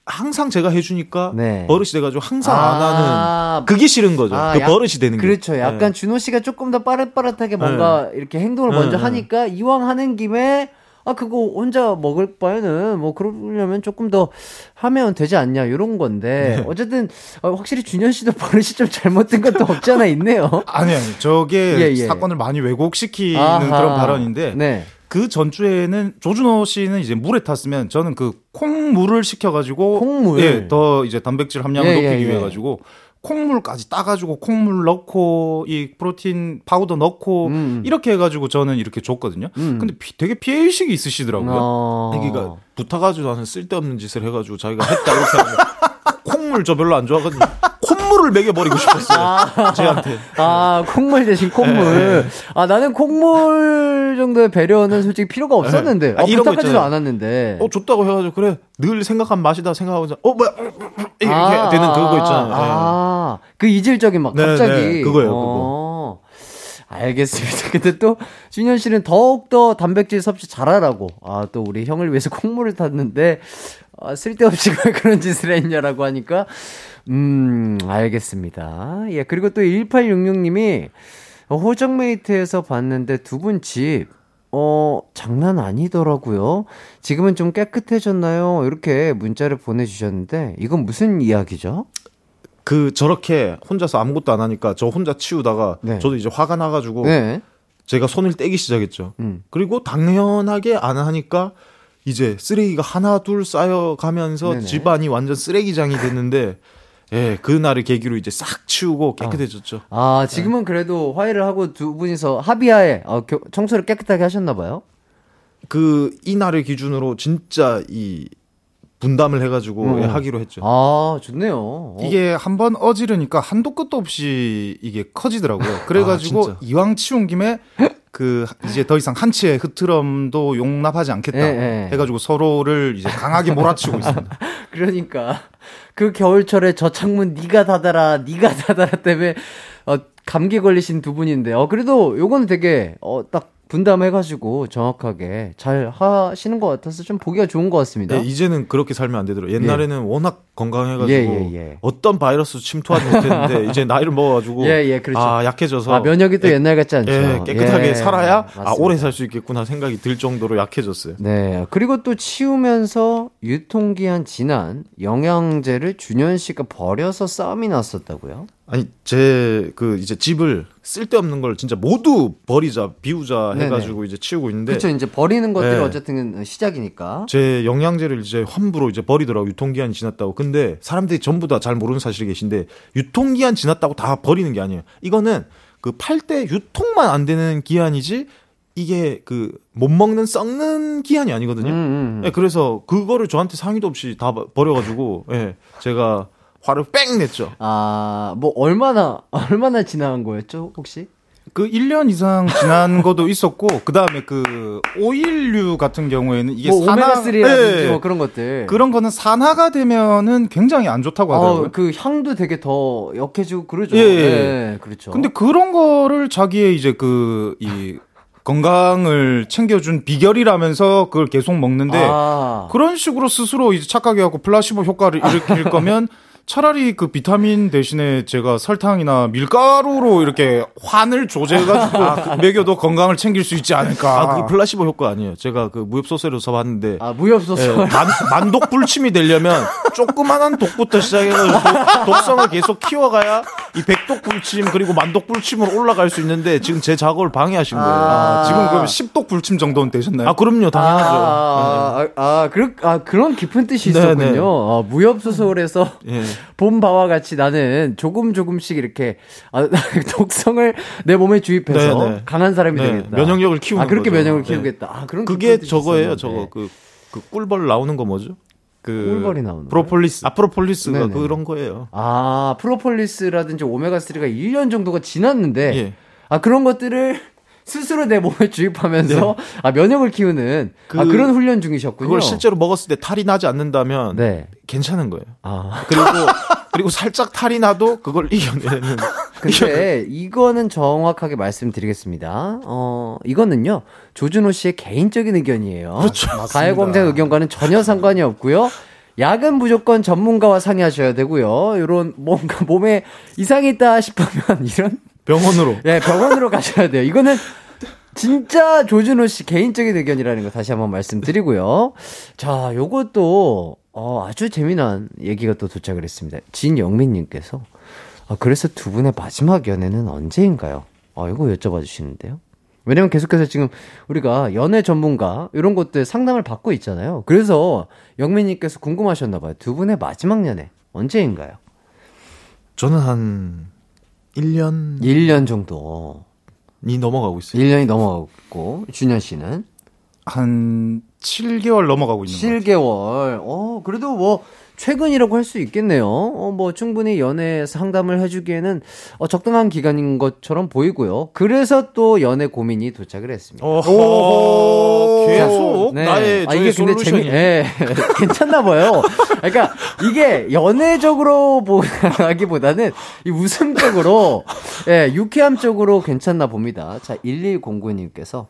항상 제가 해주니까 네. 버릇이 돼가지고 항상 아. 안 하는 그게 싫은 거죠. 아, 그 약- 버릇이 되는 게. 그렇죠. 약간 네. 준호 씨가 조금 더 빠릇빠릇하게 뭔가 이렇게 행동을 네, 먼저 네. 하니까 이왕 하는 김에 아 그거 혼자 먹을 바에는 뭐 그러려면 조금 더 하면 되지 않냐 이런 건데 네. 어쨌든 어, 확실히 준현 씨도 버릇이 좀 잘못된 것도 없지 않아 있네요. 아니 아니 저게 예, 예. 사건을 많이 왜곡시키는 아하. 그런 발언인데 네. 그 전주에는 조준호 씨는 이제 물에 탔으면 저는 그 콩물을 시켜가지고 콩물? 예, 더 이제 단백질 함량을 예, 높이기 예, 예. 위해 가지고 콩물까지 따가지고 콩물 넣고 이 프로틴 파우더 넣고 음. 이렇게 해가지고 저는 이렇게 줬거든요. 음. 근데 피- 되게 피해 의식이 있으시더라고요. 어. 그러니까 붙어가지고 나는 쓸데없는 짓을 해가지고 자기가 했다 이렇게 하면 콩물 저 별로 안 좋아하거든요. 콩물을 먹여버리고 싶었어요. 쟤한테. 아, 콩물 대신 콩물. 아, 나는 콩물 정도의 배려는 솔직히 필요가 없었는데. 아, 아, 이런 거 부탁하지도. 않았는데. 어 줬다고 해가지고 그래 늘 생각한 맛이다 생각하고 이제 어 뭐야 이렇게 아, 되는 그거 아, 있잖아요. 아, 그 이질적인 막 네, 갑자기. 네, 그거예요, 어, 알겠습니다. 근데 또 준현 씨는 더욱더 단백질 섭취 잘하라고. 아, 또 우리 형을 위해서 콩물을 탔는데 아, 쓸데없이 왜 그런 짓을 했냐라고 하니까 음, 알겠습니다. 예, 그리고 또 1866님이 호정메이트에서 봤는데 두 분 집, 어, 장난 아니더라고요. 지금은 좀 깨끗해졌나요? 이렇게 문자를 보내주셨는데, 이건 무슨 이야기죠? 그 저렇게 혼자서 아무것도 안 하니까 저 혼자 치우다가 네. 저도 이제 화가 나가지고 네. 제가 손을 떼기 시작했죠. 음. 그리고 당연하게 안 하니까 이제 쓰레기가 하나 둘 쌓여가면서 네네. 집안이 완전 쓰레기장이 됐는데 예 그 날을 계기로 이제 싹 치우고 깨끗해졌죠. 아, 지금은 그래도 화해를 하고 두 분이서 합의하에 어, 교- 청소를 깨끗하게 하셨나 봐요? 그 이 날을 기준으로 진짜 이 분담을 해가지고 음. 예, 하기로 했죠. 아, 좋네요. 어. 이게 한 번 어지르니까 한도 끝도 없이 이게 커지더라고요. 그래가지고 아? 이왕 치운 김에 그 이제 더 이상 한치의 흐트럼도 용납하지 않겠다 예, 예. 해가지고 서로를 이제 강하게 몰아치고 있습니다. 그러니까 그 겨울철에 저 창문 네가 닫아라 네가 닫아라 때문에 어, 감기 걸리신 두 분인데 어 그래도 요거는 되게 어딱 분담해가지고 정확하게 잘 하시는 것 같아서 좀 보기가 좋은 것 같습니다. 예, 이제는 그렇게 살면 안 되더라고요. 옛날에는 워낙 건강해가지고 예, 예, 예. 어떤 바이러스 침투하지 못했는데 이제 나이를 먹어가지고 예, 예, 그렇죠. 아 약해져서 아 면역이 또 옛날 같지 않죠. 예, 깨끗하게 예, 살아야 아. 오래 살 수 있겠구나 생각이 들 정도로 약해졌어요. 네. 그리고 또 치우면서 유통기한 지난 영양제를 준현 씨가 버려서 싸움이 났었다고요? 아니 제 그 이제 집을 쓸데없는 걸 진짜 모두 버리자 비우자 네네. 해가지고 이제 치우고 있는데 그렇죠. 이제 버리는 것들이 네. 어쨌든 시작이니까. 제 영양제를 이제 환부로 이제 버리더라고 유통기한이 지났다고. 근데 사람들이 전부 다 잘 모르는 사실이 계신데 유통기한 지났다고 다 버리는 게 아니에요. 이거는 그 팔 때 유통만 안 되는 기한이지 이게 그 못 먹는 썩는 기한이 아니거든요. 음, 음. 예, 그래서 그거를 저한테 상의도 없이 다 버- 버려가지고 예, 제가 화를 뺑 냈죠. 아, 뭐 얼마나 얼마나 지나간 거였죠, 혹시? 그 1년 이상 지난 것도 있었고 그 다음에 그 오일류 같은 경우에는 이게 뭐 산화 오메가3라든지 예, 뭐 그런 것들. 그런 거는 산화가 되면은 굉장히 안 좋다고 하더라고요. 어, 그 향도 되게 더 역해지고 그러죠. 예, 예. 네, 그렇죠. 근데 그런 거를 자기의 이제 그이 건강을 챙겨준 비결이라면서 그걸 계속 먹는데 아, 그런 식으로 스스로 이제 착각해 갖고 플라시보 효과를 일으킬 거면 차라리 그 비타민 대신에 제가 설탕이나 밀가루로 이렇게 환을 조제해가지고 먹여도 건강을 챙길 수 있지 않을까. 아, 그게 플라시보 효과 아니에요. 제가 그 무협소설을 써봤는데 아 무협소설. 예, 만, 만독 불침이 되려면 조그만한 독부터 시작해가지고 독, 독성을 계속 키워가야 이 백독 불침 그리고 만독 불침으로 올라갈 수 있는데 지금 제 작업을 방해하신 거예요. 아, 지금 그럼 10독 불침 정도는 되셨나요? 아, 그럼요, 당연하죠. 아, 아, 아, 그런, 아, 그런 깊은 뜻이 네, 있었군요. 네. 아, 무협소설에서 예. 본 바와 같이 나는 조금 조금씩 이렇게 아, 독성을 내 몸에 주입해서 네, 네. 강한 사람이 네, 되겠다. 면역력을 키우는 아, 그렇게 거죠. 면역을 네. 키우겠다. 아, 그런 그게 저거예요. 있었는데. 저거 그, 그 꿀벌 나오는 거 뭐죠? 그 꿀벌이 나오는 프로폴리스. 아 프로폴리스가 네네. 그런 거예요. 아, 프로폴리스라든지 오메가3가 1년 정도가 지났는데, 예. 아, 그런 것들을 스스로 내 몸에 주입하면서, 아, 면역을 키우는, 그- 아, 그런 훈련 중이셨군요. 그걸 실제로 먹었을 때 탈이 나지 않는다면 네. 괜찮은 거예요. 아. 그리고 그리고 살짝 탈이 나도 그걸 이겨내는. 근데 이거는 정확하게 말씀드리겠습니다. 어, 이거는요. 조준호 씨의 개인적인 의견이에요. 그렇죠. 가요광장 의견과는 전혀 상관이 없고요. 약은 무조건 전문가와 상의하셔야 되고요. 이런 뭔가 몸에 이상이 있다 싶으면 이런 병원으로. 예, 병원으로 가셔야 돼요. 이거는 진짜 조준호 씨 개인적인 의견이라는 거 다시 한번 말씀드리고요. 자, 요것도 어, 아주 재미난 얘기가 또 도착을 했습니다. 진영민님께서 아, 그래서 두 분의 마지막 연애는 언제인가요? 아, 이거 여쭤봐 주시는데요. 왜냐면 계속해서 지금 우리가 연애 전문가 이런 것들 상담을 받고 있잖아요. 그래서 영민님께서 궁금하셨나 봐요. 두 분의 마지막 연애 언제인가요? 저는 한 1년이 1년 정도. 넘어가고 있어요. 1년이 넘어갔고, 준현 씨는? 한 7개월 넘어가고 있는 거예요. 7개월. 어, 그래도 뭐, 최근이라고 할 수 있겠네요. 어, 뭐, 충분히 연애 상담을 해주기에는 어, 적당한 기간인 것처럼 보이고요. 그래서 또 연애 고민이 도착을 했습니다. 오호, 계속 네. 나의 아, 이게 근데 솔루션이. 재미, 예, 괜찮나 봐요. 그러니까 이게 연애적으로 보기보다는 이 웃음적으로, 예, 유쾌함 쪽으로 괜찮나 봅니다. 자, 1109님께서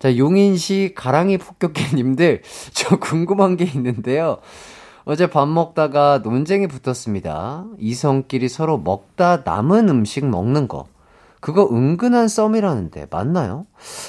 자, 용인시 가랑이 폭격기 님들 저 궁금한 게 있는데요. 어제 밥 먹다가 논쟁이 붙었습니다. 이성끼리 서로 먹다 남은 음식 먹는 거. 그거 은근한 썸이라는데 맞나요?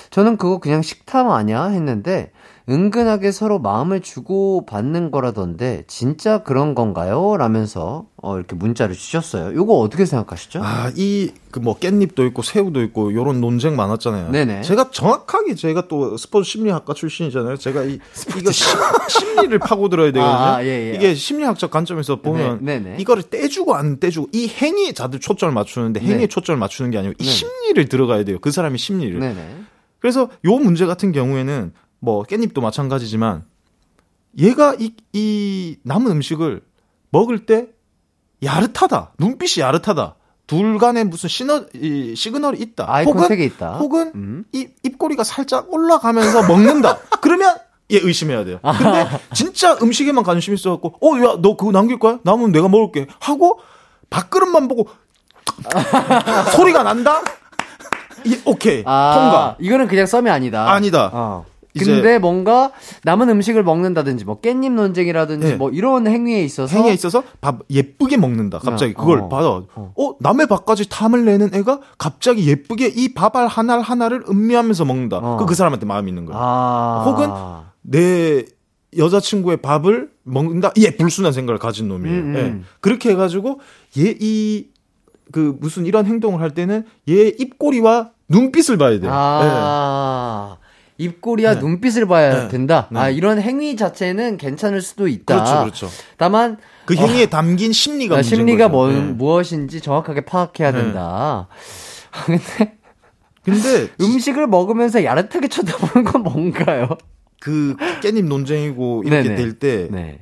저는 그거 그냥 식탐 아냐 했는데 은근하게 서로 마음을 주고 받는 거라던데 진짜 그런 건가요? 라면서 어, 이렇게 문자를 주셨어요. 이거 어떻게 생각하시죠? 아, 이, 그 뭐, 깻잎도 있고, 새우도 있고, 요런 논쟁 많았잖아요. 네네. 제가 정확하게, 제가 또 스포츠 심리학과 출신이잖아요. 제가 이, 이거 심, 심리를 파고들어야 되거든요. 아, 예, 예. 이게 심리학적 관점에서 보면, 네, 네네. 이거를 떼주고 안 떼주고, 이 행위에 다들 초점을 맞추는데, 행위에 네. 초점을 맞추는 게 아니고, 이 네네. 심리를 들어가야 돼요. 그 사람의 심리를. 네네. 그래서 요 문제 같은 경우에는, 뭐, 깻잎도 마찬가지지만, 얘가 이, 이 남은 음식을 먹을 때 야릇하다. 눈빛이 야릇하다. 둘 간에 무슨 시너, 이, 시그널이 있다. 아이 컨택이 있다. 혹은 음. 이 입꼬리가 살짝 올라가면서 먹는다. 그러면 얘 의심해야 돼요. 근데 진짜 음식에만 관심 있어갖고, 어, 야, 너 그거 남길 거야? 남으면 내가 먹을게. 하고, 밥그릇만 보고, 소리가 난다? 이, 오케이. 아, 통과. 이거는 그냥 썸이 아니다. 아니다. 어. 근데 뭔가 남은 음식을 먹는다든지 뭐 깻잎 논쟁이라든지 네. 뭐 이런 행위에 있어서 행위에 있어서 밥 예쁘게 먹는다. 갑자기 그걸 어. 받아. 어. 남의 밥까지 탐을 내는 애가 갑자기 예쁘게 이 밥알 하나 하나를 음미하면서 먹는다. 어. 그, 그 사람한테 마음이 있는 거야. 아. 혹은 내 여자친구의 밥을 먹는다. 예, 불순한 생각을 가진 놈이에요. 음, 음. 예. 그렇게 해가지고 얘 이 그 무슨 이런 행동을 할 때는 얘 입꼬리와 눈빛을 봐야 돼요. 아. 입꼬리와 네. 눈빛을 봐야 네. 된다. 네. 아, 이런 행위 자체는 괜찮을 수도 있다. 그렇죠, 그렇죠. 다만 그 행위에 담긴 심리가 아, 심리가. 뭐, 예. 무엇인지 정확하게 파악해야 네. 된다. 근데 근데 음식을 먹으면서 야릇하게 쳐다보는 건 뭔가요? 그 깻잎 논쟁이고 이렇게 네네. 될때 네.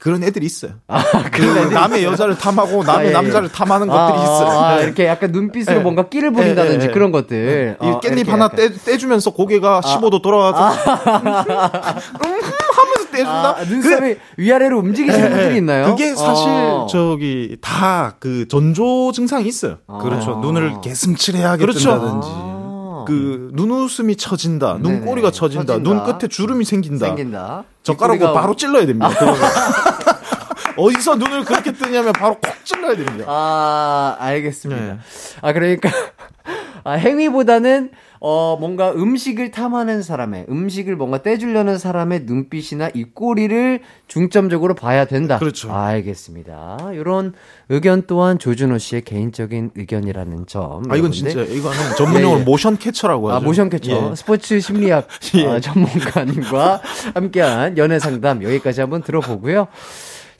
그런 애들이 있어요. 아, 그 남의 여자를 탐하고 남의 아, 예, 예. 남자를 탐하는 것들이 아, 있어요. 아, 네. 이렇게 약간 눈빛으로 네. 뭔가 끼를 부린다든지 네, 네, 네. 그런 것들. 이 어, 깻잎 하나 약간. 떼, 떼주면서 고개가 15도 돌아와서 음, 하면서 떼준다. 아, 눈썹이 위아래로 움직이시는 네, 분들이 있나요? 그게 사실 어. 저기 다 그 전조 증상이 있어요. 그렇죠. 아. 눈을 개슴츠레하게 그렇죠. 뜬다든지. 아. 그 눈웃음이 처진다, 네네. 눈꼬리가 처진다, 처진다. 눈 끝에 주름이 생긴다. 생긴다. 젓가락으로 바로 찔러야 됩니다. 그거는. 어디서 눈을 그렇게 뜨냐면 바로 콕 찔러야 됩니다. 아, 알겠습니다. 네. 아, 그러니까, 아, 행위보다는, 어, 뭔가 음식을 탐하는 사람의, 음식을 뭔가 떼주려는 사람의 눈빛이나 입꼬리를 중점적으로 봐야 된다. 그렇죠. 알겠습니다. 이런 의견 또한 조준호 씨의 개인적인 의견이라는 점. 아, 이건 진짜, 이거는 전문용어로 예, 예. 모션 캐쳐라고 하죠. 아, 모션 캐쳐. 예. 스포츠 심리학 예. 어, 전문가님과 함께한 연애 상담 여기까지 한번 들어보고요.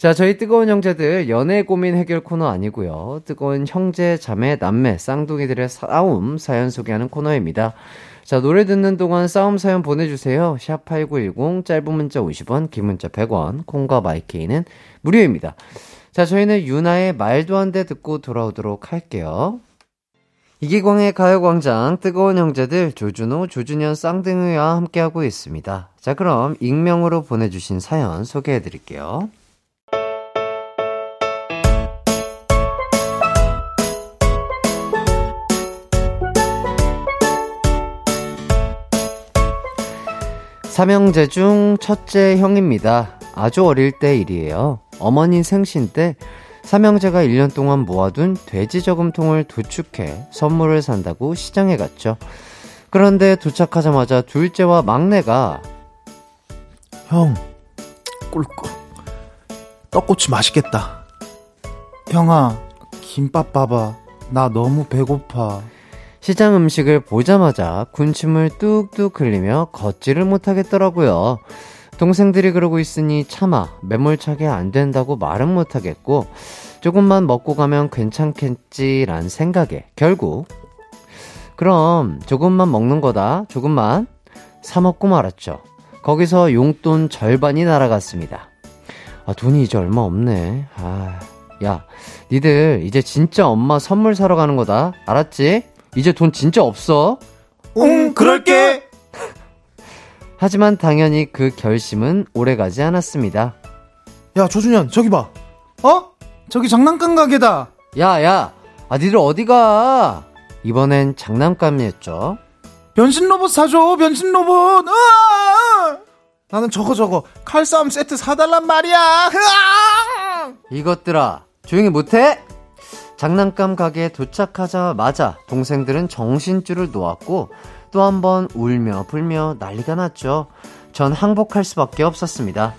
자, 저희 뜨거운 형제들 연애 고민 해결 코너 아니고요. 뜨거운 형제, 자매, 남매, 쌍둥이들의 싸움 사연 소개하는 코너입니다. 자, 노래 듣는 동안 싸움 사연 보내주세요. 샵8910, 짧은 문자 50원, 긴 문자 100원, 콩과 마이케이는 무료입니다. 자, 저희는 유나의 말도 안 돼 듣고 돌아오도록 할게요. 이기광의 가요광장 뜨거운 형제들 조준호, 조준현 쌍둥이와 함께하고 있습니다. 자, 그럼 익명으로 보내주신 사연 소개해드릴게요. 삼형제 중 첫째 형입니다. 아주 어릴 때 일이에요. 어머니 생신 때 삼형제가 1년 동안 모아둔 돼지 저금통을 도축해 선물을 산다고 시장에 갔죠. 그런데 도착하자마자 둘째와 막내가 형, 꿀꿀. 떡꼬치 맛있겠다. 형아, 김밥 봐봐. 나 너무 배고파. 시장 음식을 보자마자 군침을 뚝뚝 흘리며 걷지를 못하겠더라고요. 동생들이 그러고 있으니 차마 매몰차게 안 된다고 말은 못하겠고 조금만 먹고 가면 괜찮겠지란 생각에 결국 그럼 조금만 먹는 거다 조금만 사 먹고 말았죠. 거기서 용돈 절반이 날아갔습니다. 아 돈이 이제 얼마 없네. 아, 야, 니들 이제 진짜 엄마 선물 사러 가는 거다. 알았지? 이제 돈 진짜 없어. 응, 그럴게. 하지만 당연히 그 결심은 오래가지 않았습니다. 야, 조준현, 저기 봐. 어? 저기 장난감 가게다. 야, 야, 아, 니들 어디 가? 이번엔 장난감이었죠. 변신 로봇 사줘. 변신 로봇. 으아! 나는 저거 저거 칼싸움 세트 사달란 말이야. 으아! 이것들아, 조용히 못해? 장난감 가게에 도착하자마자 동생들은 정신줄을 놓았고 또 한 번 울며 불며 난리가 났죠. 전 항복할 수밖에 없었습니다.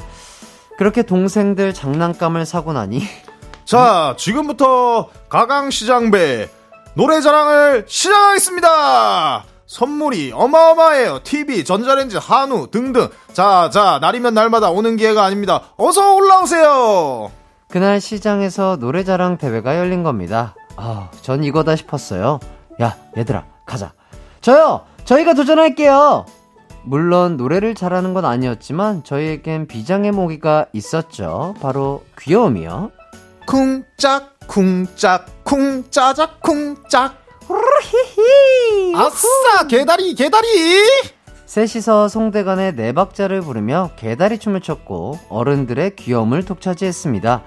그렇게 동생들 장난감을 사고 나니 자, 지금부터 가강시장배 노래자랑을 시작하겠습니다. 선물이 어마어마해요. TV, 전자레인지, 한우 등등. 자, 자, 날이면 날마다 오는 기회가 아닙니다. 어서 올라오세요. 그날 시장에서 노래자랑 대회가 열린 겁니다. 아, 전 이거다 싶었어요. 야, 얘들아, 가자. 저요! 저희가 도전할게요! 물론 노래를 잘하는 건 아니었지만 저희에겐 비장의 모기가 있었죠. 바로 귀여움이요. 쿵짝, 쿵짝, 쿵짜작, 쿵짝. 아싸, 개다리, 개다리! 셋이서 송대간의 네 박자를 부르며 개다리 춤을 췄고 어른들의 귀여움을 독차지했습니다.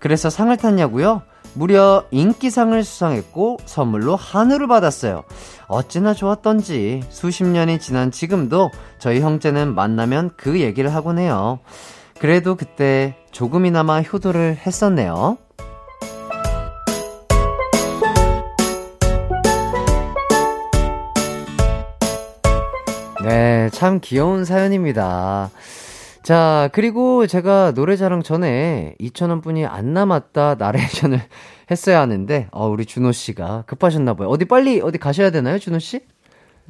그래서 상을 탔냐고요? 무려 인기상을 수상했고 선물로 한우를 받았어요. 어찌나 좋았던지 수십 년이 지난 지금도 저희 형제는 만나면 그 얘기를 하곤 해요. 그래도 그때 조금이나마 효도를 했었네요. 참 귀여운 사연입니다. 자, 그리고 제가 노래자랑 전에 2,000원 뿐이 안 남았다 나레이션을 했어야 하는데, 어, 우리 준호씨가 급하셨나봐요. 어디 빨리, 어디 가셔야 되나요, 준호씨?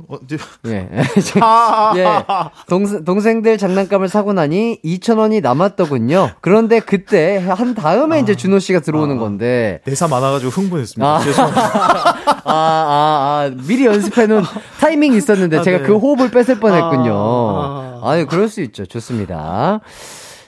어디, 예. 예. 동, 동생들 장난감을 사고 나니 2,000원이 남았더군요. 그런데 그때 한 다음에 이제 준호 씨가 들어오는 건데, 대사 많아가지고 흥분했습니다. 아. 죄송합니다. 아, 아, 아, 미리 연습해놓은 타이밍이 있었는데 아, 제가 네. 그 호흡을 뺏을 뻔 했군요. 아, 아. 아유, 그럴 수 있죠. 좋습니다.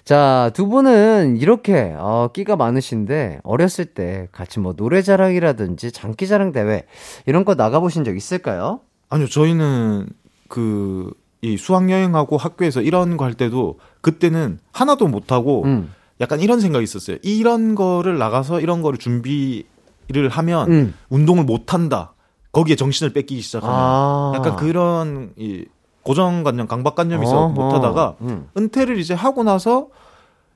자, 두 분은 이렇게, 어, 끼가 많으신데, 어렸을 때 같이 뭐 노래자랑이라든지 장기자랑 대회, 이런 거 나가보신 적 있을까요? 아니요, 저희는 그, 이 수학 여행하고 학교에서 이런 거 할 때도 그때는 하나도 못 하고 음. 약간 이런 생각이 있었어요. 이런 거를 나가서 이런 거를 준비를 하면 음. 운동을 못 한다. 거기에 정신을 뺏기기 시작하면 아. 약간 그런 이 고정관념, 강박관념이 있어. 못하다가 음. 은퇴를 이제 하고 나서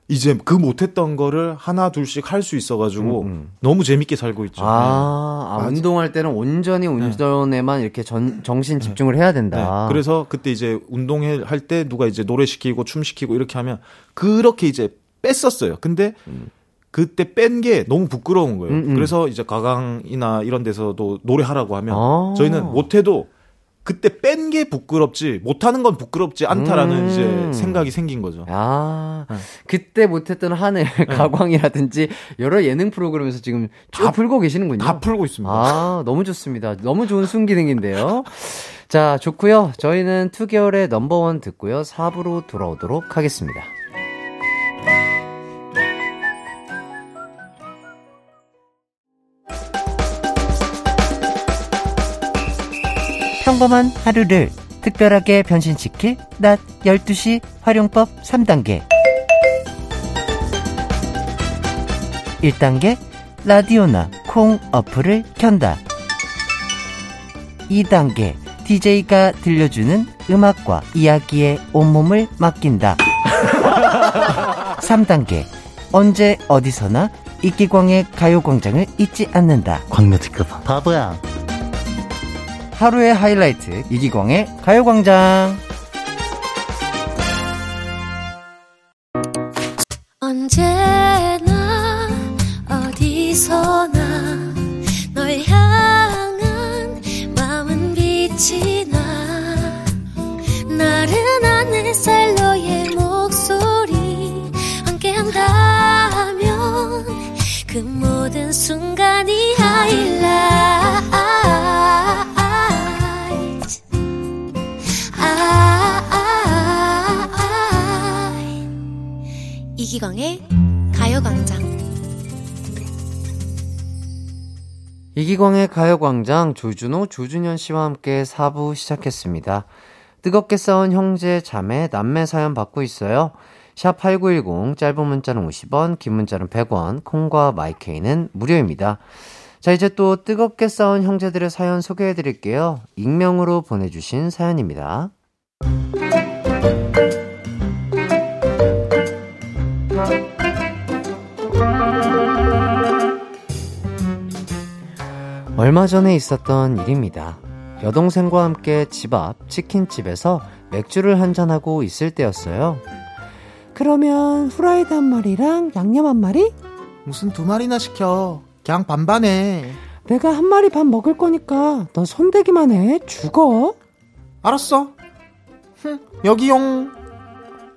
이제 그 못했던 거를 하나 둘씩 할 수 있어가지고 음, 음. 너무 재밌게 살고 있죠. 아, 아, 맞아. 운동할 때는 온전히 운전에만 이렇게 전, 정신 집중을 해야 네. 된다. 그래서 그때 이제 운동할 때 누가 이제 노래 시키고 춤 시키고 이렇게 하면 그렇게 이제 뺐었어요. 근데 그때 뺀 게 너무 부끄러운 거예요. 음, 음. 그래서 이제 가강이나 이런 데서도 노래하라고 하면 아. 저희는 못해도 그때 뺀 게 부끄럽지 못하는 건 부끄럽지 않다라는 음. 이제 생각이 생긴 거죠. 아, 네. 그때 못했던 하늘, 가광이라든지 여러 예능 프로그램에서 지금 쭉 다- 풀고 계시는군요. 다 풀고 있습니다. 아, 너무 좋습니다. 너무 좋은 순기능인데요. 자, 좋고요. 저희는 2개월의 넘버원 듣고요. 4부로 돌아오도록 하겠습니다. 평범한 하루를 특별하게 변신시킬 낮 12시 활용법 3단계 1단계 라디오나 콩 어플을 켠다 2단계 DJ가 들려주는 음악과 이야기에 온몸을 맡긴다 3단계 언제 어디서나 이기광의 가요광장을 잊지 않는다 듣겨봐. 바보야. 하루의 하이라이트, 이기광의 가요광장. 언제나 어디서나 널 향한 마음은 빛이 나 나른한 햇살 너의 목소리 함께한다면 그 모든 순간이 하이라이트 이기광의 가요광장 이기광의 가요광장 조준호, 조준현 씨와 함께 4부 시작했습니다. 뜨겁게 싸운 형제, 자매, 남매 사연 받고 있어요. 샵 8910, 짧은 문자는 50원, 긴 문자는 100원, 콩과 마이케이는 무료입니다. 자, 이제 또 뜨겁게 싸운 형제들의 사연 소개해 드릴게요. 익명으로 보내주신 사연입니다. 얼마 전에 있었던 일입니다. 여동생과 함께 집 앞 치킨집에서 맥주를 한잔하고 있을 때였어요. 그러면 후라이드 한 마리랑 양념 한 마리? 무슨 두 마리나 시켜? 그냥 반반해. 내가 한 마리 반 먹을 거니까 너 손대기만 해. 죽어. 알았어. 흠, 여기용.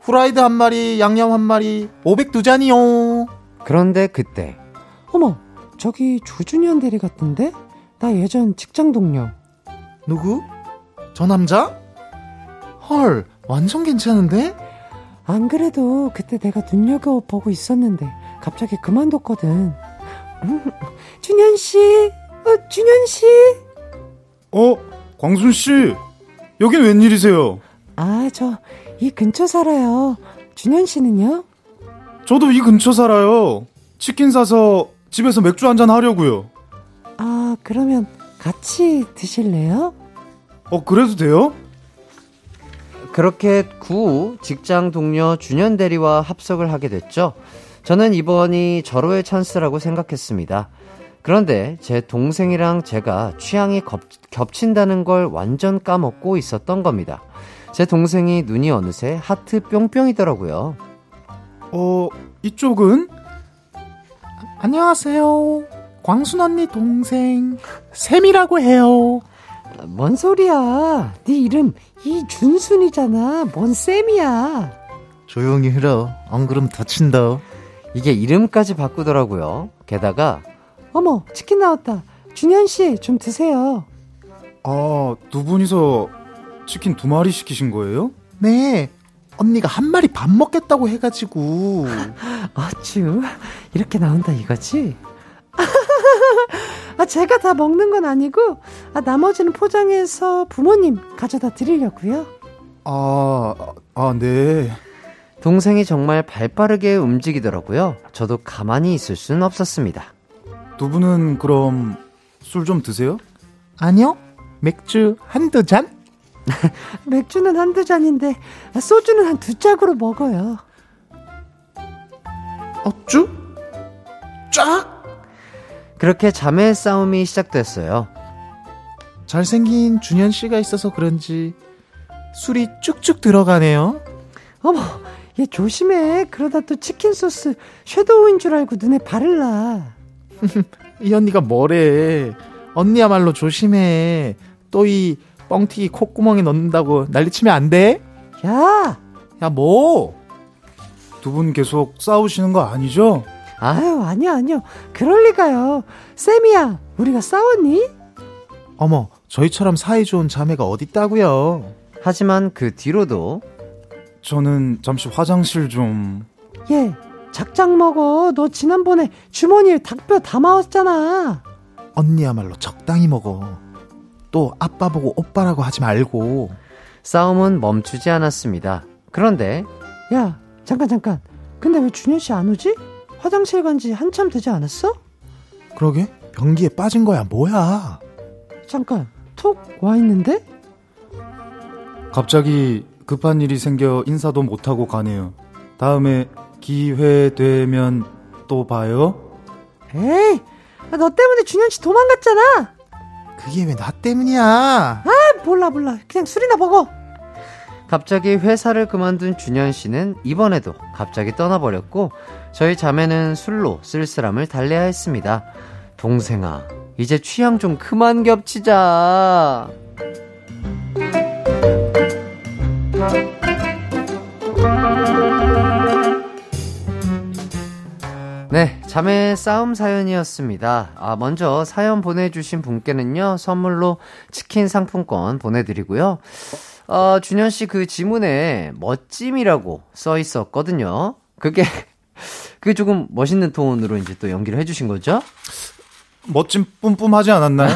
후라이드 한 마리, 양념 한 마리, 500두 잔이용. 그런데 그때 어머, 저기 조준현 대리 같던데? 나 예전 직장 동료. 누구? 저 남자? 헐, 완전 괜찮은데? 안 그래도 그때 내가 눈여겨보고 있었는데 갑자기 그만뒀거든. 음, 준현 씨, 어, 준현 씨. 어, 광순 씨. 여긴 웬일이세요? 아, 저 이 근처 살아요. 준현 씨는요? 저도 이 근처 살아요. 치킨 사서 집에서 맥주 한잔 하려고요. 아, 그러면 같이 드실래요? 어, 그래도 돼요? 그렇게 구 직장 동료 준현 대리와 합석을 하게 됐죠. 저는 이번이 절호의 찬스라고 생각했습니다. 그런데 제 동생이랑 제가 취향이 겹, 겹친다는 걸 완전 까먹고 있었던 겁니다. 제 동생이 눈이 어느새 하트 뿅뿅이더라고요. 어, 이쪽은? 안녕하세요. 광순 언니 동생 샘이라고 해요. 뭔 소리야? 네 이름 이준순이잖아. 뭔 쌤이야? 조용히 흘어. 안 그럼 다친다. 이게 이름까지 바꾸더라고요. 게다가 어머, 치킨 나왔다. 준현 씨, 좀 드세요. 아, 두 분이서 치킨 두 마리 시키신 거예요? 네. 언니가 한 마리 밥 먹겠다고 해가지고. 어쭈, 이렇게 나온다 이거지? 아, 제가 다 먹는 건 아니고, 아, 나머지는 포장해서 부모님 가져다 드리려고요. 아, 아, 네. 동생이 정말 발 빠르게 움직이더라고요. 저도 가만히 있을 순 없었습니다. 두 분은 그럼 술 좀 드세요? 아니요. 맥주 한두 잔? 맥주는 한두 잔인데, 아, 소주는 한 두 짝으로 먹어요. 어쭈? 쫙! 그렇게 자매 싸움이 시작됐어요. 잘생긴 준현 씨가 있어서 그런지 술이 쭉쭉 들어가네요. 어머, 얘 조심해. 그러다 또 치킨 소스 섀도우인 줄 알고 눈에 바를라. 이 언니가 뭐래. 언니야말로 조심해. 또 이 뻥튀기 콧구멍에 넣는다고 난리치면 안 돼? 야, 야, 뭐? 두 분 계속 싸우시는 거 아니죠? 아유, 아니야, 아니야. 그럴 리가요. 쌤이야, 우리가 싸웠니? 어머, 저희처럼 사이 좋은 자매가 어딨다고요? 하지만 그 뒤로도 저는 잠시 화장실 좀. 얘, 작작 먹어. 너 지난번에 주머니에 닭뼈 담아왔잖아. 언니야말로 적당히 먹어. 또 아빠 보고 오빠라고 하지 말고. 싸움은 멈추지 않았습니다. 그런데 야, 잠깐, 잠깐. 근데 왜 준현 씨 안 오지? 화장실 간 지 한참 되지 않았어? 그러게? 변기에 빠진 거야, 뭐야? 잠깐, 톡 와 있는데? 갑자기 급한 일이 생겨 인사도 못하고 가네요. 다음에 기회 되면 또 봐요. 에이, 아, 너 때문에 준현 씨 도망갔잖아. 그게 왜 나 때문이야? 아, 몰라, 몰라. 그냥 술이나 먹어. 갑자기 회사를 그만둔 준현 씨는 이번에도 갑자기 떠나버렸고 저희 자매는 술로 쓸쓸함을 달래야 했습니다. 동생아, 이제 취향 좀 그만 겹치자. 네, 자매 싸움 사연이었습니다. 아, 먼저 사연 보내주신 분께는요, 선물로 치킨 상품권 보내드리고요. 어, 준현 씨 그 지문에 멋짐이라고 써 있었거든요. 그게, 그게 조금 멋있는 톤으로 이제 또 연기를 해주신 거죠? 멋진 뿜뿜하지 않았나요?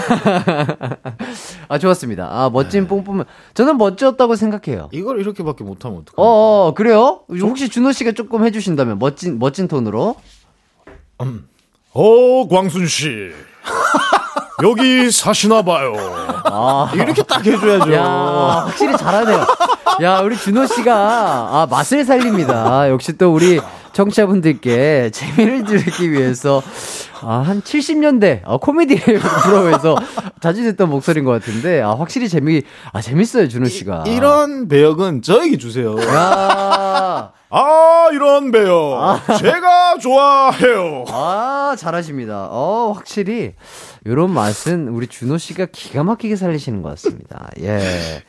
아, 좋았습니다. 아, 멋진 뽕뽕. 저는 멋졌다고 생각해요. 이걸 이렇게밖에 못하면 어떡해. 어, 어, 그래요? 혹시 준호 씨가 조금 해주신다면, 멋진, 멋진 톤으로? 어, 광순 씨. 여기 사시나 봐요. 아. 이렇게 딱 해줘야죠. 야, 확실히 잘하네요. 야, 우리 준호 씨가, 아, 맛을 살립니다. 역시 또 우리 청취자분들께 재미를 드리기 위해서, 아, 한 70년대, 아, 코미디를 프로에서 자주 듣던 목소리인 것 같은데, 아, 확실히 재미, 아, 재밌어요, 준호 씨가. 이, 런 배역은 저에게 주세요. 야, 아, 이런 배요. 제가 좋아해요. 아, 잘하십니다. 어, 확실히, 요런 맛은 우리 준호 씨가 기가 막히게 살리시는 것 같습니다. 예.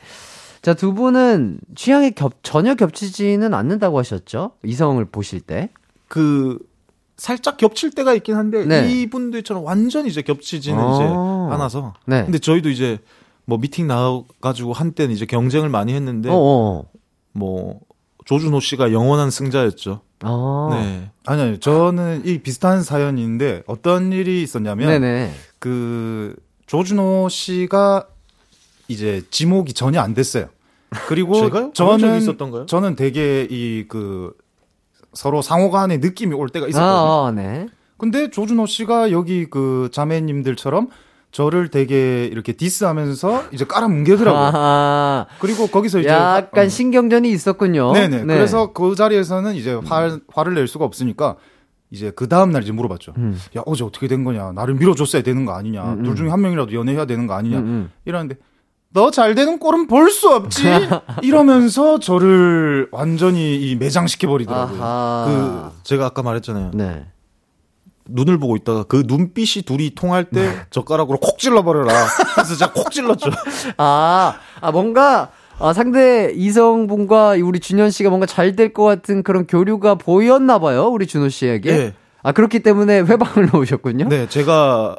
자, 두 분은 취향이 겹, 전혀 겹치지는 않는다고 하셨죠? 이성을 보실 때. 그 살짝 겹칠 때가 있긴 한데 네. 이분들처럼 완전히 이제 겹치지는 아. 이제 않아서. 네. 근데 저희도 이제 뭐 미팅 나가가지고 한때는 이제 경쟁을 많이 했는데 어어. 뭐 조준호 씨가 영원한 승자였죠. 아. 네. 아니, 아니, 저는 이 비슷한 사연인데 어떤 일이 있었냐면 네네. 그 조준호 씨가 이제 지목이 전혀 안 됐어요. 그리고 제가요? 저는? 저는 되게 이 그 서로 상호간의 느낌이 올 때가 있었거든요. 아, 아, 네. 근데 조준호 씨가 여기 그 자매님들처럼 저를 되게 이렇게 디스하면서 이제 깔아뭉개더라고요. 아, 그리고 거기서 이제 약간 화- 신경전이 있었군요. 네네. 네. 그래서 그 자리에서는 이제 화, 화를 낼 수가 없으니까 이제 그 다음 날 이제 물어봤죠. 음. 야 어제 어떻게 된 거냐? 나를 밀어줬어야 되는 거 아니냐? 음, 음. 둘 중에 한 명이라도 연애해야 되는 거 아니냐? 음, 음. 이러는데 너 잘 되는 꼴은 볼 수 없지. 이러면서 저를 완전히 이 매장시켜 버리더라고요. 그 제가 아까 말했잖아요. 네. 눈을 보고 있다가 그 눈빛이 둘이 통할 때 젓가락으로 콕 찔러 버려라. 그래서 제가 콕 찔렀죠. 아, 아, 뭔가, 아, 상대 이성분과 우리 준현 씨가 뭔가 잘 될 것 같은 그런 교류가 보였나 봐요. 우리 준호 씨에게. 네. 아, 그렇기 때문에 회방을 놓으셨군요. 네, 제가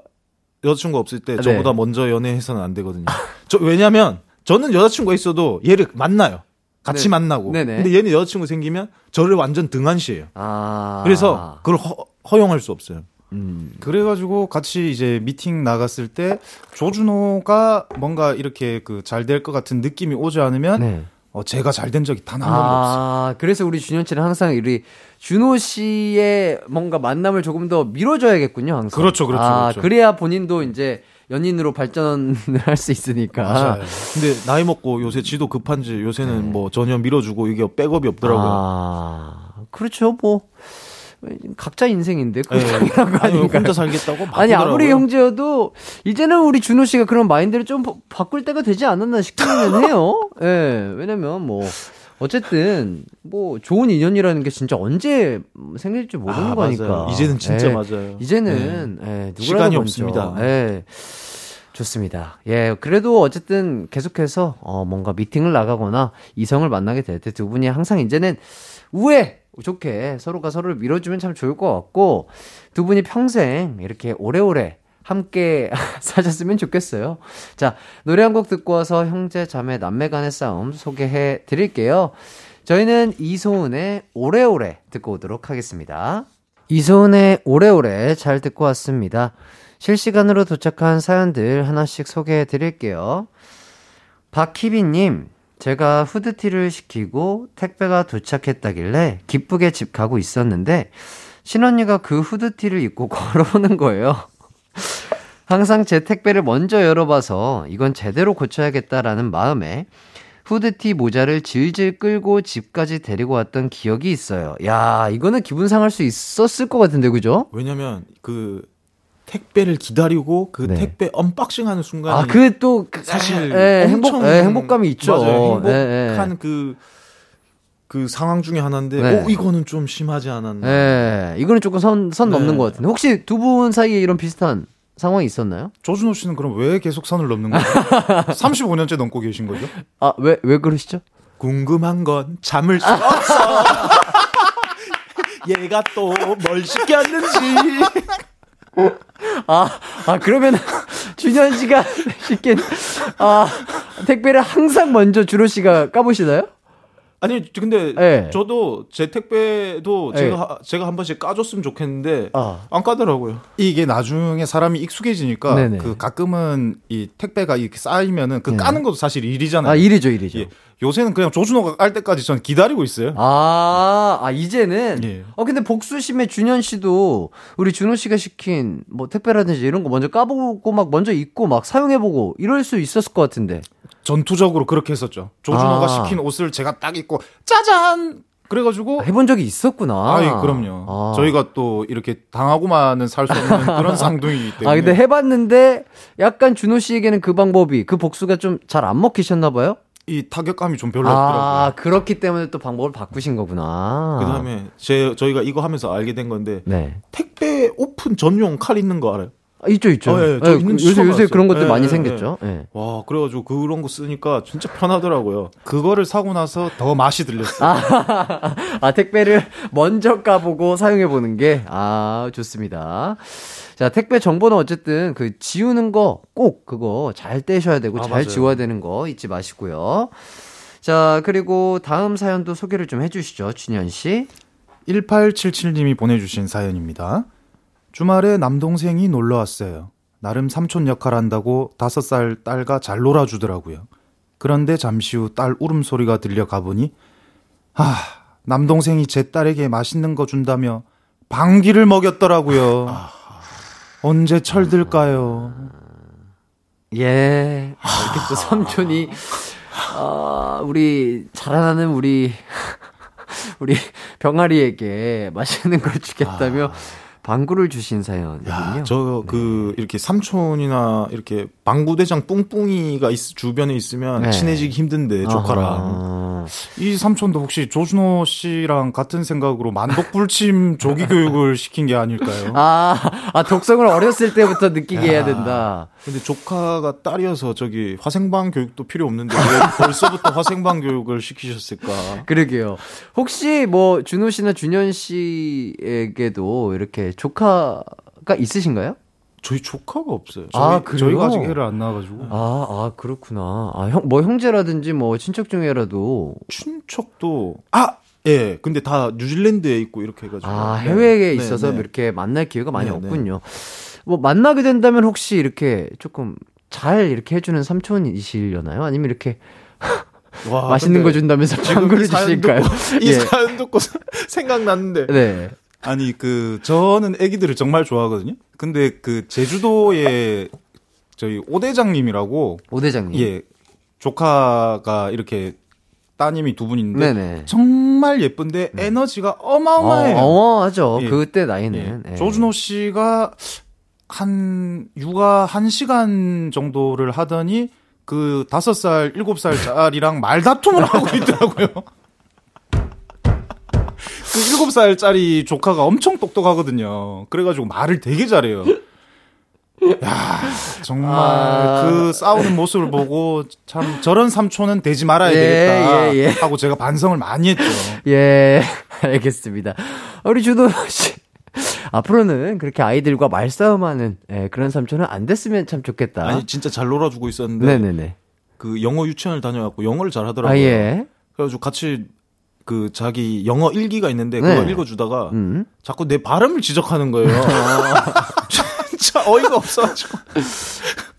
여자친구 없을 때 네. 저보다 먼저 연애해서는 안 되거든요. 저 왜냐면 저는 여자친구가 있어도 얘를 만나요. 같이 네. 만나고. 네네. 근데 얘는 여자친구 생기면 저를 완전 등한시해요. 아. 그래서 그걸 허, 허용할 수 없어요. 음. 그래가지고 같이 이제 미팅 나갔을 때 조준호가 뭔가 이렇게 그 잘 될 것 같은 느낌이 오지 않으면 네. 어, 제가 잘 된 적이 단한 번도 없어요. 아, 그래서 우리 준현 씨는 항상 우리 준호 씨의 뭔가 만남을 조금 더 밀어줘야겠군요, 항상. 그렇죠, 그렇죠, 아, 그렇죠. 그래야 본인도 이제 연인으로 발전을 할 수 있으니까. 맞아요. 근데 나이 먹고 요새 지도 급한지 요새는 뭐 전혀 밀어주고 이게 백업이 없더라고요. 네. 아, 그렇죠, 뭐. 각자 인생인데 그 예. 당연한 거 아니? 혼자 살겠다고 아니 아무리 바꾸더라고요. 형제여도 이제는 우리 준호 씨가 그런 마인드를 좀 바- 바꿀 때가 되지 않았나 싶기는 해요. 예, 왜냐면 뭐 어쨌든 뭐 좋은 인연이라는 게 진짜 언제 생길지 모르는 아, 거니까. 맞아요. 이제는 진짜 예, 맞아요. 이제는 예, 누구라도 시간이 먼저. 없습니다. 예. 좋습니다. 예, 그래도 어쨌든 계속해서 어 뭔가 미팅을 나가거나 이성을 만나게 될 때 두 분이 항상 이제는 우애 좋게 서로가 서로를 밀어주면 참 좋을 것 같고 두 분이 평생 이렇게 오래오래 함께 사셨으면 좋겠어요. 자, 노래 한 곡 듣고 와서 형제, 자매, 남매 간의 싸움 소개해 드릴게요. 저희는 이소은의 오래오래 듣고 오도록 하겠습니다. 이소은의 오래오래 잘 듣고 왔습니다. 실시간으로 도착한 사연들 하나씩 소개해 드릴게요. 박희빈님, 제가 후드티를 시키고 택배가 도착했다길래 기쁘게 집 가고 있었는데, 신언니가 그 후드티를 입고 걸어오는 거예요. 항상 제 택배를 먼저 열어봐서 이건 제대로 고쳐야겠다라는 마음에 후드티 모자를 질질 끌고 집까지 데리고 왔던 기억이 있어요. 야, 이거는 기분 상할 수 있었을 것 같은데, 그죠? 왜냐면 그 택배를 기다리고 그 네. 택배 언박싱하는 순간이 아, 그 또, 그, 사실 예, 엄청 행복, 예, 행복감이 있죠. 맞아요. 예, 행복한 예. 그, 그 상황 중에 하나인데, 네. 오, 이거는 좀 심하지 않았나. 예, 이거는 조금 선, 선 네. 넘는 것 같은데. 혹시 두 분 사이에 이런 비슷한 상황이 있었나요? 조준호 씨는 그럼 왜 계속 선을 넘는 거죠? 35년째 넘고 계신 거죠? 아, 왜, 왜 그러시죠? 궁금한 건 참을 수 없어. 얘가 또 뭘 시켰는지. 아, 아, 그러면, 준현 씨가 시킨, 아, 택배를 항상 먼저 주로 씨가 까보시나요? 아니, 근데 네. 저도 제 택배도 네. 제가, 하- 제가 한 번씩 까줬으면 좋겠는데, 아. 안 까더라고요. 이게 나중에 사람이 익숙해지니까 네네. 그 가끔은 이 택배가 이렇게 쌓이면은 그 네. 까는 것도 사실 일이잖아요. 아, 일이죠, 일이죠. 예. 요새는 그냥 조준호가 깔 때까지 전 기다리고 있어요. 아, 아, 이제는? 예. 어, 근데 복수심의 준현 씨도 우리 준호 씨가 시킨 뭐 택배라든지 이런 거 먼저 까보고 막 먼저 입고 막 사용해보고 이럴 수 있었을 것 같은데. 전투적으로 그렇게 했었죠. 조준호가 아. 시킨 옷을 제가 딱 입고 짜잔 그래가지고 해본 적이 있었구나. 아이 그럼요. 아. 저희가 또 이렇게 당하고만은 살 수 없는 그런 쌍둥이기 때문에. 아, 근데 해봤는데 약간 준호 씨에게는 그 방법이, 그 복수가 좀 잘 안 먹히셨나 봐요? 이 타격감이 좀 별로 없더라고요. 아, 그렇기 때문에 또 방법을 바꾸신 거구나. 그 다음에 제, 저희가 이거 하면서 알게 된 건데, 네. 택배 오픈 전용 칼 있는 거 알아요? 아, 있죠, 있죠. 어, 예, 저 예, 있는지 요새, 요새. 그런 것들 예, 많이 예, 생겼죠. 예. 와, 그래가지고 그런 거 쓰니까 진짜 편하더라고요. 그거를 사고 나서 더 맛이 들렸어요. 아, 아, 택배를 먼저 까보고 사용해보는 게, 아, 좋습니다. 자, 택배 정보는 어쨌든 그 지우는 거 꼭 그거 잘 떼셔야 되고 아, 잘 맞아요. 지워야 되는 거 잊지 마시고요. 자, 그리고 다음 사연도 소개를 좀 해주시죠, 준현 씨. 1877님이 보내주신 사연입니다. 주말에 남동생이 놀러 왔어요. 나름 삼촌 역할 한다고 다섯 살 딸과 잘 놀아주더라고요. 그런데 잠시 후 딸 울음소리가 들려 가보니, 아, 남동생이 제 딸에게 맛있는 거 준다며 방귀를 먹였더라고요. 언제 철들까요? 예. 아, 이렇게 또 삼촌이, 아, 우리, 자라나는 우리, 우리 병아리에게 맛있는 걸 주겠다며 방구를 주신 사연이군요. 야, 저, 그, 이렇게 삼촌이나 이렇게 방구대장 뿡뿡이가 있- 주변에 있으면 네. 친해지기 힘든데, 조카랑. 아하. 이 삼촌도 혹시 조준호 씨랑 같은 생각으로 만독불침 조기 교육을 시킨 게 아닐까요? 아, 아, 독성을 어렸을 때부터 느끼게 해야 된다. 근데 조카가 딸이어서 저기 화생방 교육도 필요 없는데 왜 벌써부터 화생방 교육을 시키셨을까? 그러게요. 혹시 뭐, 준호 씨나 준현 씨에게도 이렇게 조카가 있으신가요? 저희 조카가 없어요. 아, 저희, 그래요? 저희가 아직 애를 안 낳아가지고. 아, 아, 그렇구나. 아, 형, 뭐, 형제라든지 뭐, 친척 중에라도. 친척도 아, 예. 근데 다 뉴질랜드에 있고 이렇게 해가지고. 아, 네. 해외에 네, 있어서 네. 이렇게 만날 기회가 많이 네, 네. 없군요. 뭐, 만나게 된다면 혹시 이렇게 조금 잘 이렇게 해주는 삼촌이시려나요? 아니면 이렇게 와, 맛있는 거 준다면서 사연 주실까요? 이 예. 사연 듣고 생각났는데. 네. 아니 그 저는 애기들을 정말 좋아하거든요. 근데 그 제주도에 저희 오 대장님이라고 오 대장님. 예 조카가 이렇게 따님이 두 분인데 네네. 정말 예쁜데 에너지가 어마어마해요. 어, 어마하죠. 예. 그때 나이는. 예. 예. 조준호 씨가 한 육아 한 시간 정도를 하더니 그 다섯 살 일곱 살짜리랑 말다툼을 하고 있더라고요. 그 일곱 살짜리 조카가 엄청 똑똑하거든요. 그래가지고 말을 되게 잘해요. 야 정말 아. 그 싸우는 모습을 보고 참 저런 삼촌은 되지 말아야 예, 되겠다 예, 예. 하고 제가 반성을 많이 했죠. 예, 알겠습니다. 우리 준호 씨. 앞으로는 그렇게 아이들과 말싸움하는 예, 그런 삼촌은 안 됐으면 참 좋겠다. 아니 진짜 잘 놀아주고 있었는데 네네네. 그 영어 유치원을 다녀갖고 영어를 잘 하더라고요. 아, 예. 그래가지고 같이 그 자기 영어 일기가 있는데 그거 네. 읽어주다가 음. 자꾸 내 발음을 지적하는 거예요. 진짜 어이가 없어가지고.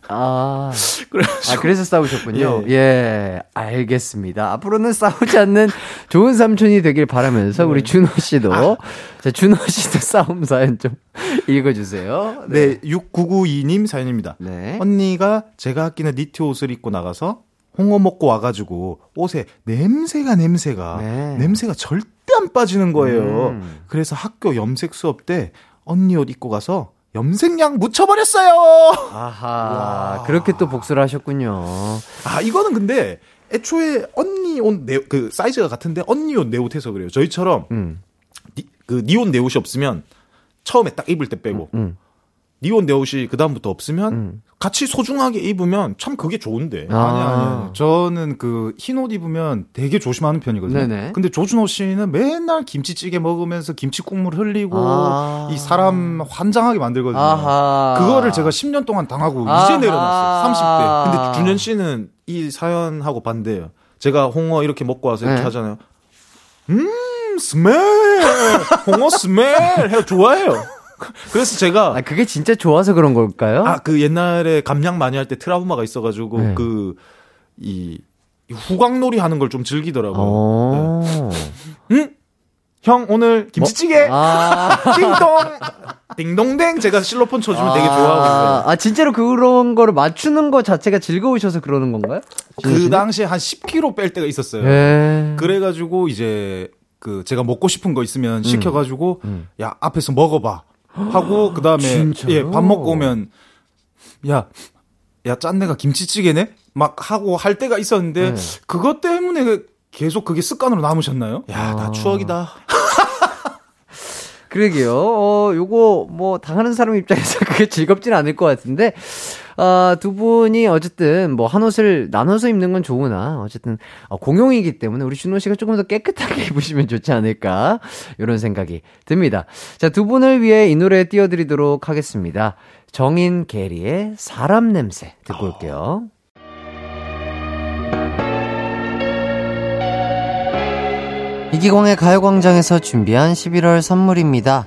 아, 아, 그래서 싸우셨군요. 예. 예. 알겠습니다. 앞으로는 싸우지 않는 좋은 삼촌이 되길 바라면서 우리 준호 씨도, 자, 준호 씨도 싸움 사연 좀 읽어주세요. 네, 6992님 사연입니다. 네. 언니가 제가 아끼는 니트 옷을 입고 나가서 홍어 먹고 와가지고 옷에 냄새가 냄새가 네. 냄새가 절대 안 빠지는 거예요. 음. 그래서 학교 염색 수업 때 언니 옷 입고 가서 염색약 묻혀버렸어요. 아하. 그렇게 또 복수를 하셨군요. 아 이거는 근데 애초에 언니 옷그 사이즈가 같은데 언니 옷 내 옷 해서 그래요. 저희처럼 음. 니, 그니옷내 옷이 없으면 처음에 딱 입을 때 빼고 음. 니옷내 옷이 그 다음부터 없으면 음. 같이 소중하게 입으면 참 그게 좋은데. 아. 아니 아니. 저는 그 흰 옷 입으면 되게 조심하는 편이거든요. 네네. 근데 조준호 씨는 맨날 김치찌개 먹으면서 김치 국물 흘리고 아. 이 사람 환장하게 만들거든요. 아하. 그거를 제가 10년 동안 당하고 아하. 이제 내려놨어요. 30대. 근데 아. 준현 씨는 이 사연하고 반대예요. 제가 홍어 이렇게 먹고 와서 이렇게 네. 하잖아요. 음, 스멜! 홍어 스멜! 해서 좋아해요. 그래서 제가 아, 그게 진짜 좋아서 그런 걸까요? 아, 그 옛날에 감량 많이 할 때 트라우마가 있어 가지고, 네. 그, 이, 이 후광놀이 하는 걸 좀 즐기더라고요. 어. 네. 응? 형, 오늘 김치찌개! 아. 띵동! 띵동댕! 제가 실로폰 쳐주면 되게 좋아하거든요. 아, 진짜로 그런 거를 맞추는 거 자체가 즐거우셔서 그러는 건가요? 그 당시에 한 10kg 뺄 때가 있었어요. 예. 그래가지고 이제 그 제가 먹고 싶은 거 있으면 시켜가지고 음. 야 앞에서 먹어봐 하고 그 다음에 진짜요? 예밥 먹고 오면 야 야 짠내가 김치찌개네 막 하고 할 때가 있었는데 네. 그것 때문에 계속 그게 습관으로 남으셨나요? 야, 나 추억이다. 그러게요. 어, 요거, 뭐, 당하는 사람 입장에서 그게 즐겁진 않을 것 같은데, 아, 두 분이 어쨌든, 뭐, 한 옷을 나눠서 입는 건 좋으나, 어쨌든, 어, 공용이기 때문에 우리 준호 씨가 조금 더 깨끗하게 입으시면 좋지 않을까, 이런 생각이 듭니다. 자, 두 분을 위해 이 노래 띄워드리도록 하겠습니다. 정인 게리의 사람 냄새 듣고 올게요. 이기광의 가요광장에서 준비한 11월 선물입니다.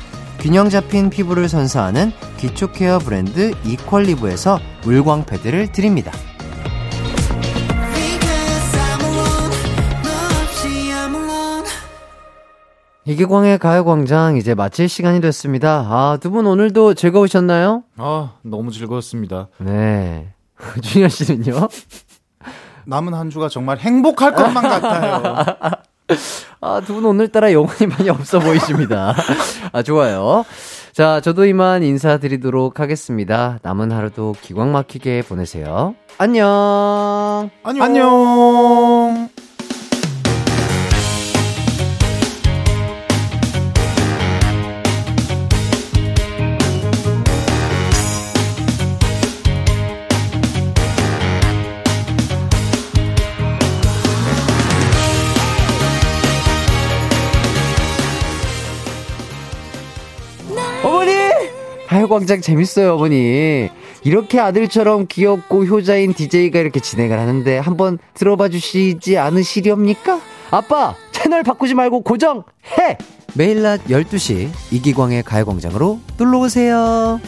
균형 잡힌 피부를 선사하는 기초 케어 브랜드 이퀄리브에서 물광 패드를 드립니다. 이기광의 가요광장 이제 마칠 시간이 됐습니다. 아, 두 분 오늘도 즐거우셨나요? 아, 너무 즐거웠습니다. 네. 준현 씨는요? 남은 한 주가 정말 행복할 것만 같아요. 아, 두 분 오늘따라 영혼이 많이 없어 보이십니다. 아, 좋아요. 자, 저도 이만 인사드리도록 하겠습니다. 남은 하루도 기광 막히게 보내세요. 안녕! 안녕. 안녕. 가요광장 재밌어요, 어머니. 이렇게 아들처럼 귀엽고 효자인 DJ가 이렇게 진행을 하는데 한번 들어봐 주시지 않으시렵니까? 아빠! 채널 바꾸지 말고 고정해! 매일 낮 12시 이기광의 가요광장으로 놀러오세요.